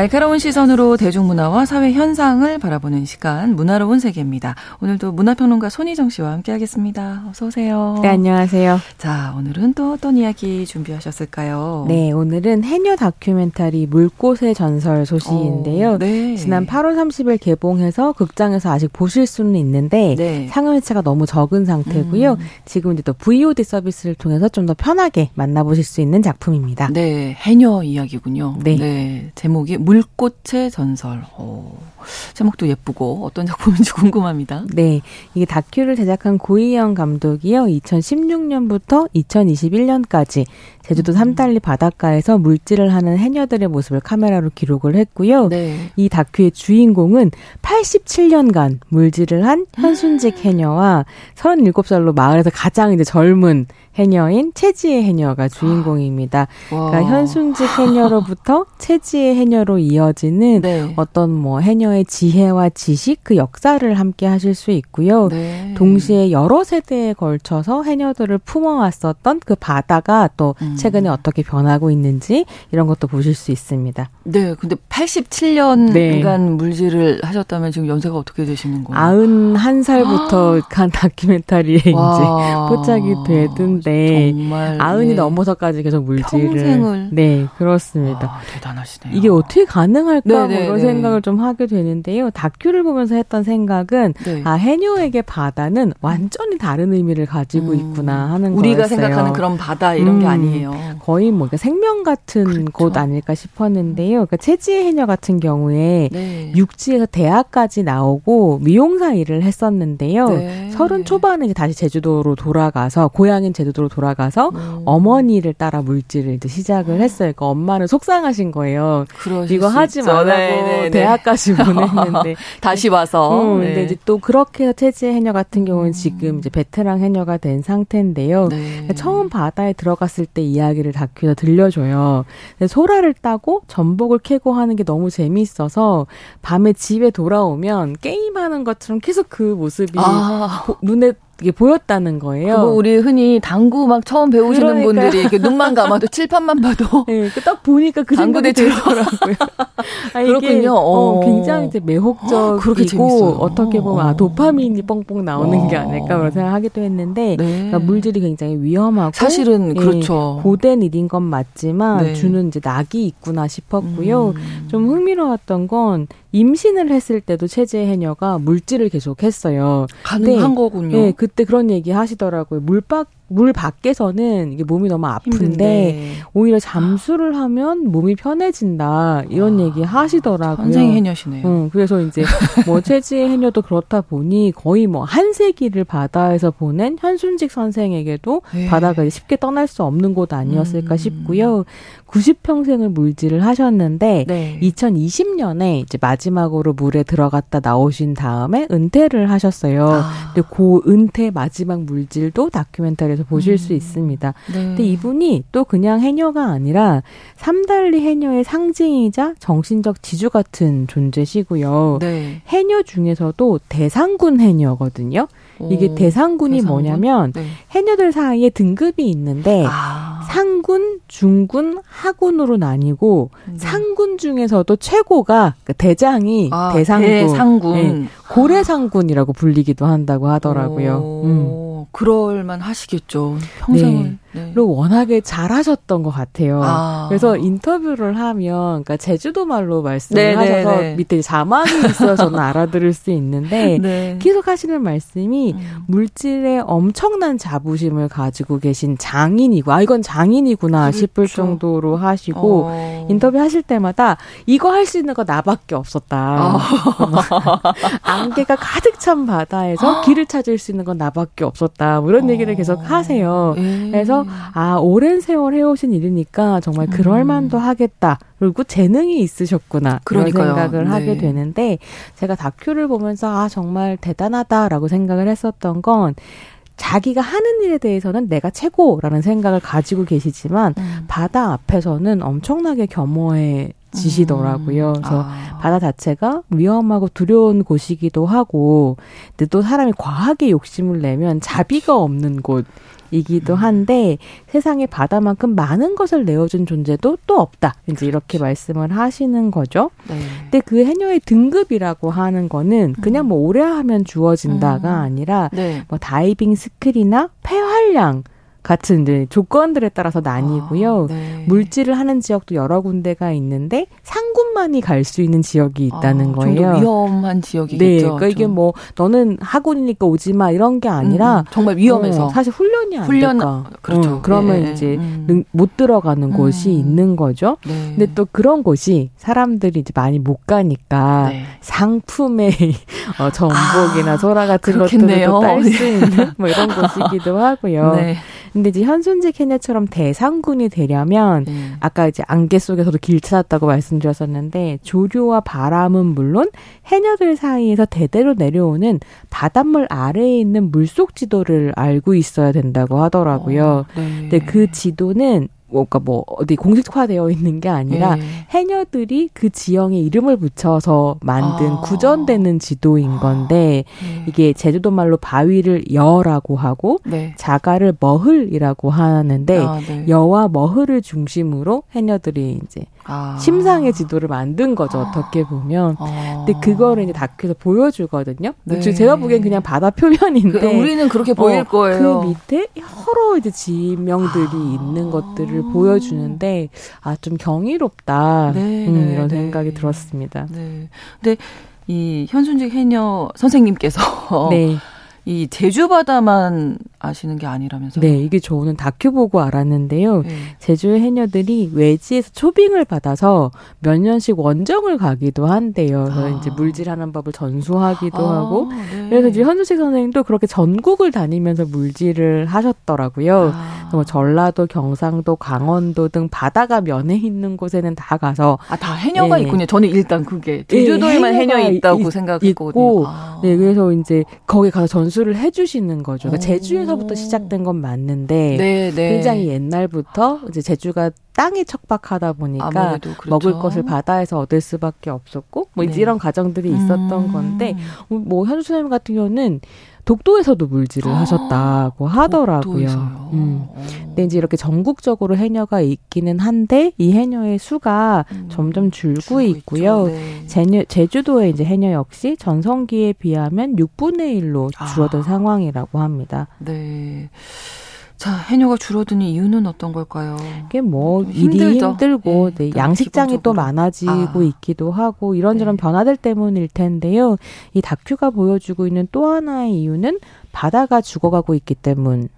Speaker 5: 날카로운 시선으로 대중문화와 사회 현상을 바라보는 시간 문화로운 세계입니다. 오늘도 문화평론가 손희정 씨와 함께하겠습니다. 어서 오세요.
Speaker 7: 네, 안녕하세요.
Speaker 5: 자, 오늘은 또 어떤 이야기 준비하셨을까요?
Speaker 7: 네, 오늘은 해녀 다큐멘터리 물꽃의 전설 소식인데요. 어, 네. 지난 8월 30일 개봉해서 극장에서 아직 보실 수는 있는데 네. 상영 회차가 너무 적은 상태고요. 음. 지금 이제 또 VOD 서비스를 통해서 좀 더 편하게 만나보실 수 있는 작품입니다.
Speaker 5: 네, 해녀 이야기군요. 네, 네 제목이 물꽃의 전설. 오, 제목도 예쁘고 어떤 작품인지 궁금합니다.
Speaker 7: 네. 이게 다큐를 제작한 고이영 감독이요. 2016년부터 2021년까지 제주도 삼달리 바닷가에서 물질을 하는 해녀들의 모습을 카메라로 기록을 했고요. 네. 이 다큐의 주인공은 87년간 물질을 한 현순직 해녀와 37살로 마을에서 가장 이제 젊은 해녀인 채지의 해녀가 주인공입니다. 그러니까 현순직 해녀로부터 채지의 해녀로 이어지는 네. 어떤 뭐 해녀 의 지혜와 지식 그 역사를 함께 하실 수 있고요. 네. 동시에 여러 세대에 걸쳐서 해녀들을 품어왔었던 그 바다가 또 음. 최근에 어떻게 변하고 있는지 이런 것도 보실 수 있습니다.
Speaker 5: 네, 근데 87년간 네. 물질을 하셨다면 지금 연세가 어떻게 되시는 거예요?
Speaker 7: 91살부터 간 다큐멘터리에 이제 포착이 되던데 정말 아흔이 네. 넘어서까지 계속 물질을
Speaker 5: 평생을
Speaker 7: 네, 그렇습니다.
Speaker 5: 와, 대단하시네요.
Speaker 7: 이게 어떻게 가능할까 네, 네, 뭐 이런 네. 생각을 좀 하게 되는 데요. 다큐를 보면서 했던 생각은 네. 아, 해녀에게 바다는 완전히 다른 의미를 가지고 음. 있구나 하는
Speaker 5: 우리가
Speaker 7: 거였어요.
Speaker 5: 생각하는 그런 바다 이런 음. 게 아니에요.
Speaker 7: 거의 뭐 생명 같은 그렇죠. 곳 아닐까 싶었는데요. 그러니까 체지의 해녀 같은 경우에 네. 육지에서 대학까지 나오고 미용사 일을 했었는데요. 네. 서른 초반에 이제 다시 제주도로 돌아가서 고향인 제주도로 돌아가서 음. 어머니를 따라 물질을 이제 시작을 했어요. 그러니까 엄마는 속상하신 거예요. 이거 하지 말라고 네, 네, 네. 대학까지 뭐
Speaker 5: 보냈는데 다시 와서.
Speaker 7: 음, 네. 근데 이제 또 그렇게 해서 체제 해녀 같은 경우는 지금 이제 베테랑 해녀가 된 상태인데요. 네. 그러니까 처음 바다에 들어갔을 때 이야기를 다큐에서 들려줘요. 소라를 따고 전복을 캐고 하는 게 너무 재미있어서 밤에 집에 돌아오면 게임하는 것처럼 계속 그 모습이 아. 눈에 이게 보였다는 거예요.
Speaker 5: 그거 우리 흔히 당구 막 처음 배우시는 그러니까요. 분들이 이렇게 눈만 감아도 칠판만 봐도
Speaker 7: 네, 딱 보니까 그 당구대 들더라고요. 아,
Speaker 5: 그렇군요.
Speaker 7: 어, 어, 굉장히 이제 매혹적이고 어, 떻게 보면 아, 도파민이 뻥뻥 나오는 게 아닐까 그런 생각하기도 했는데 네. 그러니까 물질이 굉장히 위험하고
Speaker 5: 사실은 예, 그렇죠.
Speaker 7: 고된 일인 건 맞지만 네. 주는 이제 낙이 있구나 싶었고요. 음. 좀 흥미로웠던 건 임신을 했을 때도 체제 해녀가 물질을 계속 했어요.
Speaker 5: 가능한 거군요.
Speaker 7: 네, 그때 그런 얘기 하시더라고요. 물밖 물 밖에서는 이게 몸이 너무 아픈데 힘든데. 오히려 잠수를 하면 몸이 편해진다 이런 아, 얘기 하시더라고요.
Speaker 5: 선생 해녀시네요.
Speaker 7: 응, 그래서 이제 뭐 체지 해녀도 그렇다 보니 거의 뭐 한 세기를 바다에서 보낸 현순직 선생에게도 네. 바다가 쉽게 떠날 수 없는 곳 아니었을까 음. 싶고요. 90평생을 물질을 하셨는데 네. 2020년에 이제 마지막으로 물에 들어갔다 나오신 다음에 은퇴를 하셨어요. 아. 근데 그 은퇴 마지막 물질도 다큐멘터리에서 보실 음. 수 있습니다. 네. 근데 이분이 또 그냥 해녀가 아니라 삼달리 해녀의 상징이자 정신적 지주 같은 존재시고요. 네. 해녀 중에서도 대상군 해녀거든요. 이게 대상군이 대상군? 뭐냐면 네. 해녀들 사이에 등급이 있는데 아. 상군, 중군, 하군으로 나뉘고 네. 상군 중에서도 최고가 그 대장이 아, 대상군,
Speaker 5: 대상군. 네,
Speaker 7: 고래상군이라고 불리기도 한다고 하더라고요. 음.
Speaker 5: 그럴만 하시겠죠. 평생을. 네.
Speaker 7: 네. 워낙에 잘하셨던 것 같아요. 아. 그래서 인터뷰를 하면, 그러니까 제주도 말로 말씀을 네, 네 하셔서 네. 밑에 자막이 있어서 저는 알아들을 수 있는데 네. 계속 하시는 말씀이 음. 물질에 엄청난 자부심을 가지고 계신 장인이고, 아 이건 장인이구나 그렇죠. 싶을 정도로 하시고 어. 인터뷰 하실 때마다 이거 할 수 있는 거 나밖에 없었다. 어. 안개가 가득 찬 바다에서 길을 찾을 수 있는 건 나밖에 없었다. 뭐 이런 어. 얘기를 계속 하세요. 예. 그래서 아 오랜 세월 해오신 일이니까 정말 그럴만도 음. 하겠다. 그리고 재능이 있으셨구나. 그런 생각을 네. 하게 되는데 제가 다큐를 보면서 아 정말 대단하다라고 생각을 했었던 건 자기가 하는 일에 대해서는 내가 최고라는 생각을 가지고 계시지만 음. 바다 앞에서는 엄청나게 겸허해 지시더라고요. 음. 그래서 아. 바다 자체가 위험하고 두려운 곳이기도 하고, 근데 또 사람이 과하게 욕심을 내면 자비가 없는 곳. 이기도 한데 세상에 바다만큼 많은 것을 내어준 존재도 또 없다. 이제 이렇게 그렇죠. 말씀을 하시는 거죠. 네. 근데 그 해녀의 등급이라고 하는 거는 그냥 뭐 오래 하면 주어진다가 음. 아니라 네. 뭐 다이빙 skill이나 폐활량 같은 이제 조건들에 따라서 나뉘고요. 아, 네. 물질을 하는 지역도 여러 군데가 있는데 상군만이 갈 수 있는 지역이 있다는 아, 거예요.
Speaker 5: 위험한 지역이겠죠.
Speaker 7: 네, 그러니까 이게 뭐 너는 하군이니까 오지 마 이런 게 아니라 음,
Speaker 5: 정말 위험해서
Speaker 7: 어, 사실 훈련이 안 훈련 될까. 그렇죠. 어, 그러면 네, 이제 음. 못 들어가는 곳이 음. 있는 거죠. 네. 근데 또 그런 곳이 사람들이 이제 많이 못 가니까 네. 상품의 어, 전복이나 아, 소라 같은 것들을 딸수 있는 뭐 이런 곳이기도 하고요. 네. 근데 이제 현순직 해녀처럼 대상군이 되려면 음. 아까 이제 안개 속에서도 길 찾았다고 말씀드렸었는데 조류와 바람은 물론 해녀들 사이에서 대대로 내려오는 바닷물 아래에 있는 물속 지도를 알고 있어야 된다고 하더라고요. 어, 네. 근데 그 지도는 그러니까 뭐 어디 공식화되어 있는 게 아니라 네. 해녀들이 그 지형에 이름을 붙여서 만든 아. 구전되는 지도인 건데 네. 이게 제주도 말로 바위를 여라고 하고 네. 자가를 머흘이라고 하는데 아, 네. 여와 머흘을 중심으로 해녀들이 이제 아. 심상의 지도를 만든 거죠 아. 어떻게 보면. 아. 근데 그거를 이제 다큐에서 보여주거든요. 네. 제가 보기엔 그냥 바다 표면인데
Speaker 5: 그, 우리는 그렇게 보일 어, 거예요.
Speaker 7: 그 밑에 여러 이제 지명들이 아. 있는 것들을 보여주는데 아 좀 경이롭다 네, 음, 네, 이런 네. 생각이 들었습니다.
Speaker 5: 네. 근데 이 현순직 해녀 선생님께서 네. 이 제주 바다만 아시는 게 아니라면서요?
Speaker 7: 네, 이게 저는 다큐 보고 알았는데요. 네. 제주의 해녀들이 외지에서 초빙을 받아서 몇 년씩 원정을 가기도 한대요. 그래서 아. 이제 물질하는 법을 전수하기도 아, 하고. 네. 그래서 이제 현수식 선생님도 그렇게 전국을 다니면서 물질을 하셨더라고요. 아. 뭐 전라도, 경상도, 강원도 등 바다가 면에 있는 곳에는 다 가서
Speaker 5: 아, 다 해녀가 네. 있군요. 저는 일단 그게 네, 제주도에만 해녀 있다고 생각했거든요. 아.
Speaker 7: 네, 그래서 이제 거기 가서 전수를 해 주시는 거죠. 그러니까 제주에 서부터 시작된 건 맞는데 네, 네. 굉장히 옛날부터 이제 제주가 땅이 척박하다 보니까 그렇죠. 먹을 것을 바다에서 얻을 수밖에 없었고 뭐 네. 이런 과정들이 있었던 음. 건데 뭐 현수 선생님 같은 경우는 독도에서도 물질을 아, 하셨다고 하더라고요. 음. 근데 이제 이렇게 전국적으로 해녀가 있기는 한데 이 해녀의 수가 음, 점점 줄고 있고요. 네. 제녀, 제주도의 이제 해녀 역시 전성기에 비하면 6분의 1로 줄어든 아. 상황이라고 합니다.
Speaker 5: 네. 자, 해녀가 줄어드는 이유는 어떤 걸까요?
Speaker 7: 이게 뭐 일이 힘들고 네, 네, 양식장이 기본적으로. 또 많아지고 아. 있기도 하고 이런저런 네. 변화들 때문일 텐데요. 이 다큐가 보여주고 있는 또 하나의 이유는 바다가 죽어가고 있기 때문입니다.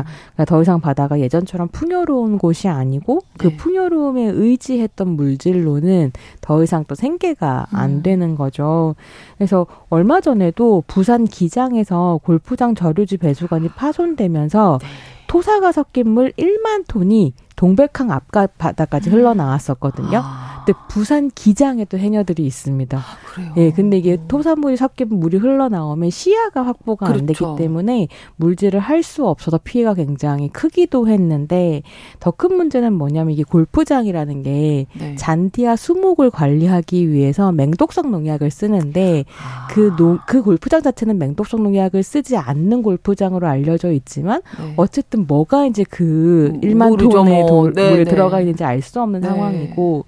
Speaker 7: 음. 그러니까 더 이상 바다가 예전처럼 풍요로운 곳이 아니고 그 네. 풍요로움에 의지했던 물질로는 더 이상 또 생계가 안 음. 되는 거죠. 그래서 얼마 전에도 부산 기장에서 골프장 저류지 배수관이 파손되면서 네. 토사가 섞인 물 1만 톤이 동백항 앞가 바다까지 음. 흘러나왔었거든요. 아. 근데 부산 기장에도 해녀들이 있습니다. 아, 그래요? 예, 근데 이게 토사물이 섞인 물이 흘러나오면 시야가 확보가 그렇죠. 안 되기 그렇죠. 때문에 물질을 할 수 없어서 피해가 굉장히 크기도 했는데 더 큰 문제는 뭐냐면 이게 골프장이라는 게 네. 잔디와 수목을 관리하기 위해서 맹독성 농약을 쓰는데 아. 그, 노, 그 골프장 자체는 맹독성 농약을 쓰지 않는 골프장으로 알려져 있지만 네. 어쨌든 뭐가 이제 그 1만 톤의 도, 네, 물에 네. 들어가 있는지 알 수 없는 네. 상황이고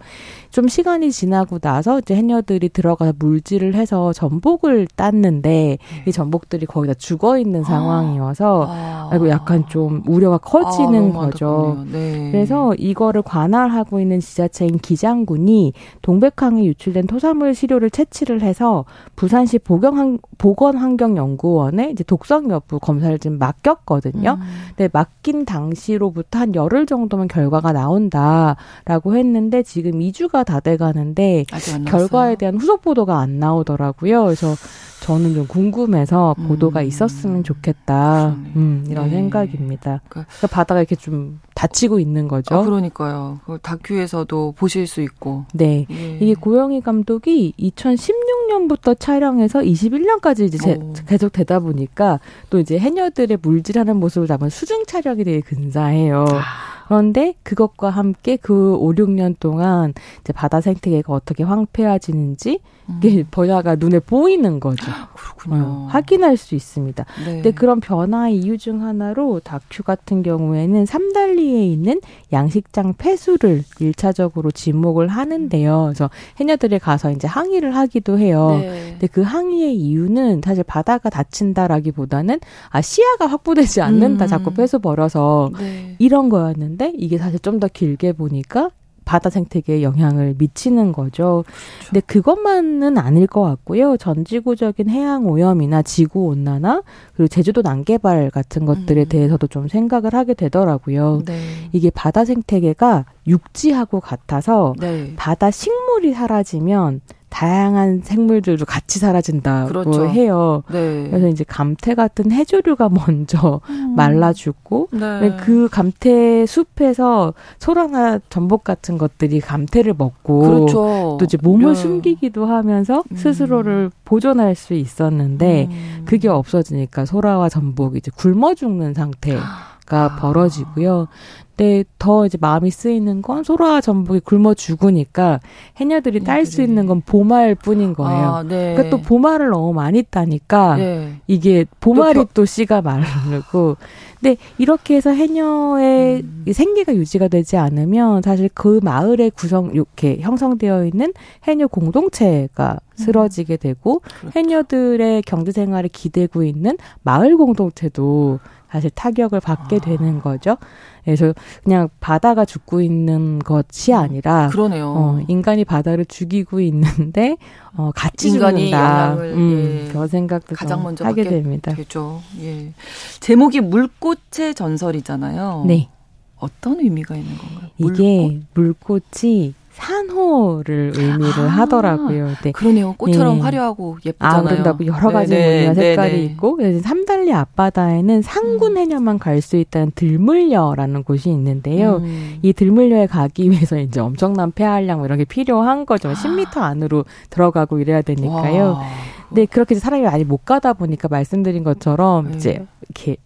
Speaker 7: 좀 시간이 지나고 나서 이제 해녀들이 들어가서 물질을 해서 전복을 땄는데 이 전복들이 거의 다 죽어 있는 상황이어서 아. 아 이고 약간 좀 우려가 커지는 아, 거죠. 네. 그래서 이거를 관할하고 있는 지자체인 기장군이 동백항에 유출된 토사물 시료를 채취를 해서 부산시 보경 보건환경연구원에 이제 독성 여부 검사를 좀 맡겼거든요. 음. 근데 맡긴 당시로부터 한 열흘 정도면 결과가 나온다라고 했는데 지금 2주가 다 돼가는데 결과에 대한 후속 보도가 안 나오더라고요. 그래서 저는 좀 궁금해서 음. 보도가 있었으면 좋겠다. 음, 이런 네. 생각입니다. 그러니까, 그러니까 바다가 이렇게 좀 닫히고 있는 거죠.
Speaker 5: 아, 그러니까요. 다큐에서도 보실 수 있고.
Speaker 7: 네. 예. 이게 고영희 감독이 2016년부터 촬영해서 21년까지 이제 제, 계속 되다 보니까 또 이제 해녀들의 물질하는 모습을 담은 수중 촬영이 되게 근사해요. 아. 그런데 그것과 함께 그 5, 6년 동안 이제 바다 생태계가 어떻게 황폐해지는지 이게 음. 번화가 눈에 보이는 거죠.
Speaker 5: 그렇군요. 어,
Speaker 7: 확인할 수 있습니다. 네. 근데 그런 변화의 이유 중 하나로 다큐 같은 경우에는 삼달리에 있는 양식장 폐수를 일차적으로 지목을 하는데요. 그래서 해녀들이 가서 이제 항의를 하기도 해요. 네. 근데 그 항의의 이유는 사실 바다가 다친다라기보다는 아 시야가 확보되지 않는다. 음. 자꾸 폐수 벌어서 네. 이런 거였는데 이게 사실 좀 더 길게 보니까 바다 생태계에 영향을 미치는 거죠. 그렇죠. 근데 그것만은 아닐 것 같고요. 전지구적인 해양 오염이나 지구 온난화 그리고 제주도 난개발 같은 것들에 음. 대해서도 좀 생각을 하게 되더라고요. 네. 이게 바다 생태계가 육지하고 같아서 네. 바다 식물이 사라지면 다양한 생물들도 같이 사라진다고 그렇죠. 해요. 네. 그래서 이제 감태 같은 해조류가 먼저 음. 말라 죽고 네. 그 감태 숲에서 소라나 전복 같은 것들이 감태를 먹고 그렇죠. 또 이제 몸을 네. 숨기기도 하면서 음. 스스로를 보존할 수 있었는데 음. 그게 없어지니까 소라와 전복이 이제 굶어 죽는 상태. 가 아. 벌어지고요. 근데 더 이제 마음이 쓰이는 건 소라 전복이 굶어 죽으니까 해녀들이 딸 수 있는 건 보말 뿐인 거예요. 아, 네. 그러니까 또 보말을 너무 많이 따니까 네. 이게 보말이 또, 또 씨가 마르고 근데 이렇게 해서 해녀의 음. 생계가 유지가 되지 않으면 사실 그 마을의 구성 이렇게 형성되어 있는 해녀 공동체가 쓰러지게 되고 그렇죠. 해녀들의 경제 생활에 기대고 있는 마을 공동체도 사실 타격을 받게 아. 되는 거죠. 그래서 그냥 바다가 죽고 있는 것이 아니라
Speaker 2: 그러네요.
Speaker 7: 어, 인간이 바다를 죽이고 있는데 어, 같이
Speaker 2: 인간이
Speaker 7: 죽는다. 음, 예. 그런 생각도
Speaker 2: 가장 먼저
Speaker 7: 하게 됩니다.
Speaker 2: 되죠. 예. 제목이 물꽃의 전설이잖아요.
Speaker 7: 네.
Speaker 2: 어떤 의미가 있는 건가요?
Speaker 7: 이게 물꽃? 물꽃이 산호를 의미를 아, 하더라고요.
Speaker 2: 네. 그러네요. 꽃처럼 네. 화려하고 예쁘잖아요.
Speaker 7: 아름답고 여러 가지 네네, 무늬와 색깔이 네네. 있고 삼달리 앞바다에는 상군 음. 해녀만 갈 수 있다는 들물려라는 곳이 있는데요. 음. 이 들물려에 가기 위해서 이제 엄청난 폐활량 뭐 이런 게 필요한 거죠. 아. 10m 안으로 들어가고 이래야 되니까요. 와. 근데 그렇게 사람이 많이 못 가다 보니까 말씀드린 것처럼 네. 이제 이렇게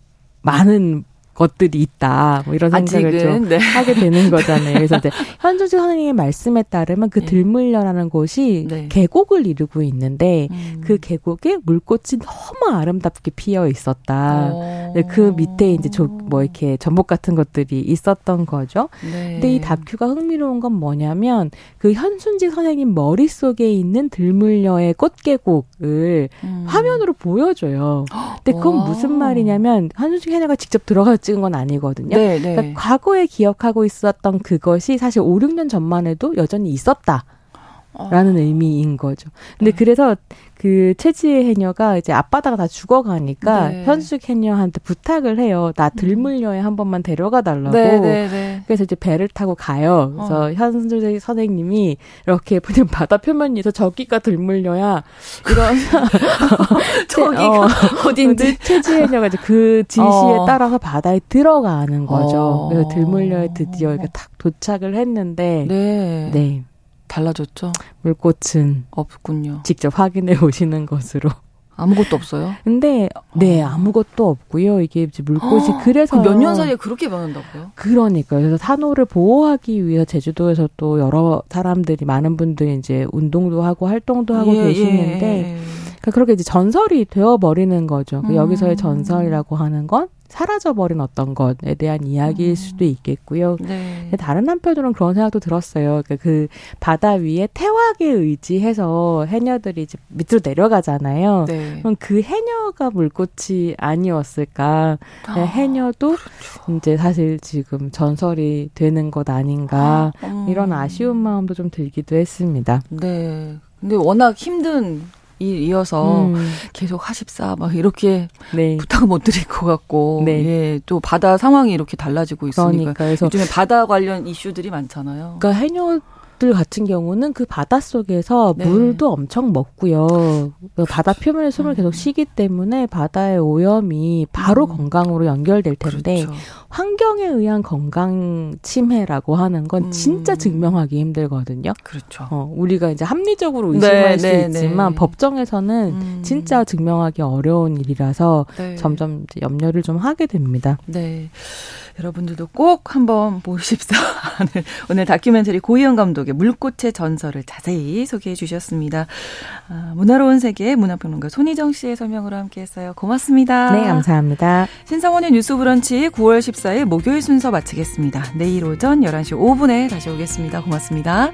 Speaker 7: 많은 것들이 있다. 뭐 이런 생각을 아직은, 좀 네. 하게 되는 거잖아요. 그래서 이제 현주지 선생님의 말씀에 따르면 그 네. 들물려라는 곳이 네. 계곡을 이루고 있는데 음. 그 계곡에 물꽃이 너무 아름답게 피어 있었다. 어. 그 밑에 이제 조, 뭐 이렇게 전복 같은 것들이 있었던 거죠. 네. 근데 이 다큐가 흥미로운 건 뭐냐면 그 현순지 선생님 머릿속에 있는 들물려의 꽃계곡을 음. 화면으로 보여줘요. 근데 그건 무슨 말이냐면 현순지 해녀가 직접 들어가 찍은 건 아니거든요. 네, 네. 그러니까 과거에 기억하고 있었던 그것이 사실 5, 6년 전만 해도 여전히 있었다. 라는 어. 의미인 거죠. 근데 네. 그래서 그 최지혜 해녀가 이제 앞바다가 다 죽어가니까 네. 현숙 해녀한테 부탁을 해요. 나 음. 들물려에 한 번만 데려가 달라고. 네, 네, 네, 그래서 이제 배를 타고 가요. 그래서 어. 현숙 선생님이 이렇게 그냥 바다 표면 위에서 저기가 들물려야 이런
Speaker 2: 저기가 어,
Speaker 7: 어딘지 최지혜 해녀가 이제 그 지시에 어. 따라서 바다에 들어가는 거죠. 어. 그래서 들물려에 드디어 이렇게 탁 도착을 했는데 네. 네.
Speaker 2: 달라졌죠?
Speaker 7: 물꽃은
Speaker 2: 없군요.
Speaker 7: 직접 확인해 보시는 것으로.
Speaker 2: 아무것도 없어요?
Speaker 7: 근데 네 어. 아무것도 없고요. 이게 이제 물꽃이 어, 그래서
Speaker 2: 몇 년 사이에 그렇게 변한다고요?
Speaker 7: 그러니까요. 그래서 산호를 보호하기 위해서 제주도에서 또 여러 사람들이 많은 분들이 이제 운동도 하고 활동도 하고 예, 계시는데 예. 그러니까 그렇게 이제 전설이 되어 버리는 거죠. 그 음. 여기서의 전설이라고 하는 건 사라져버린 어떤 것에 대한 이야기일 음. 수도 있겠고요. 네. 다른 한편으로는 그런 생각도 들었어요. 그러니까 그 바다 위에 태왁에 의지해서 해녀들이 이제 밑으로 내려가잖아요. 네. 그럼 그 해녀가 물꽃이 아니었을까? 아, 해녀도 그렇죠. 이제 사실 지금 전설이 되는 것 아닌가 아, 음. 이런 아쉬운 마음도 좀 들기도 했습니다.
Speaker 2: 네. 근데 워낙 힘든 일 이어서 음. 계속 하십사 막 이렇게 네. 부탁을 못 드릴 것 같고 네. 예, 또 바다 상황이 이렇게 달라지고 있으니까 그러니까 요즘에 바다 관련 이슈들이 많잖아요.
Speaker 7: 그러니까 해녀 들 같은 경우는 그 바다 속에서 네. 물도 엄청 먹고요. 그 바다 표면에 숨을 계속 음. 쉬기 때문에 바다의 오염이 바로 음. 건강으로 연결될 텐데 그렇죠. 환경에 의한 건강 침해라고 하는 건 음. 진짜 증명하기 힘들거든요.
Speaker 2: 그렇죠.
Speaker 7: 어, 우리가 이제 합리적으로 의심할 네, 수 네, 있지만 네. 법정에서는 음. 진짜 증명하기 어려운 일이라서 네. 점점 염려를 좀 하게 됩니다.
Speaker 2: 네. 여러분들도 꼭 한번 보십사 오늘 다큐멘터리 고희영 감독의 물꽃의 전설을 자세히 소개해 주셨습니다. 아, 문화로운 세계 문화평론가 손희정 씨의 설명으로 함께했어요. 고맙습니다.
Speaker 7: 네, 감사합니다.
Speaker 2: 신성원의 뉴스 브런치 9월 14일 목요일 순서 마치겠습니다. 내일 오전 11시 5분에 다시 오겠습니다. 고맙습니다.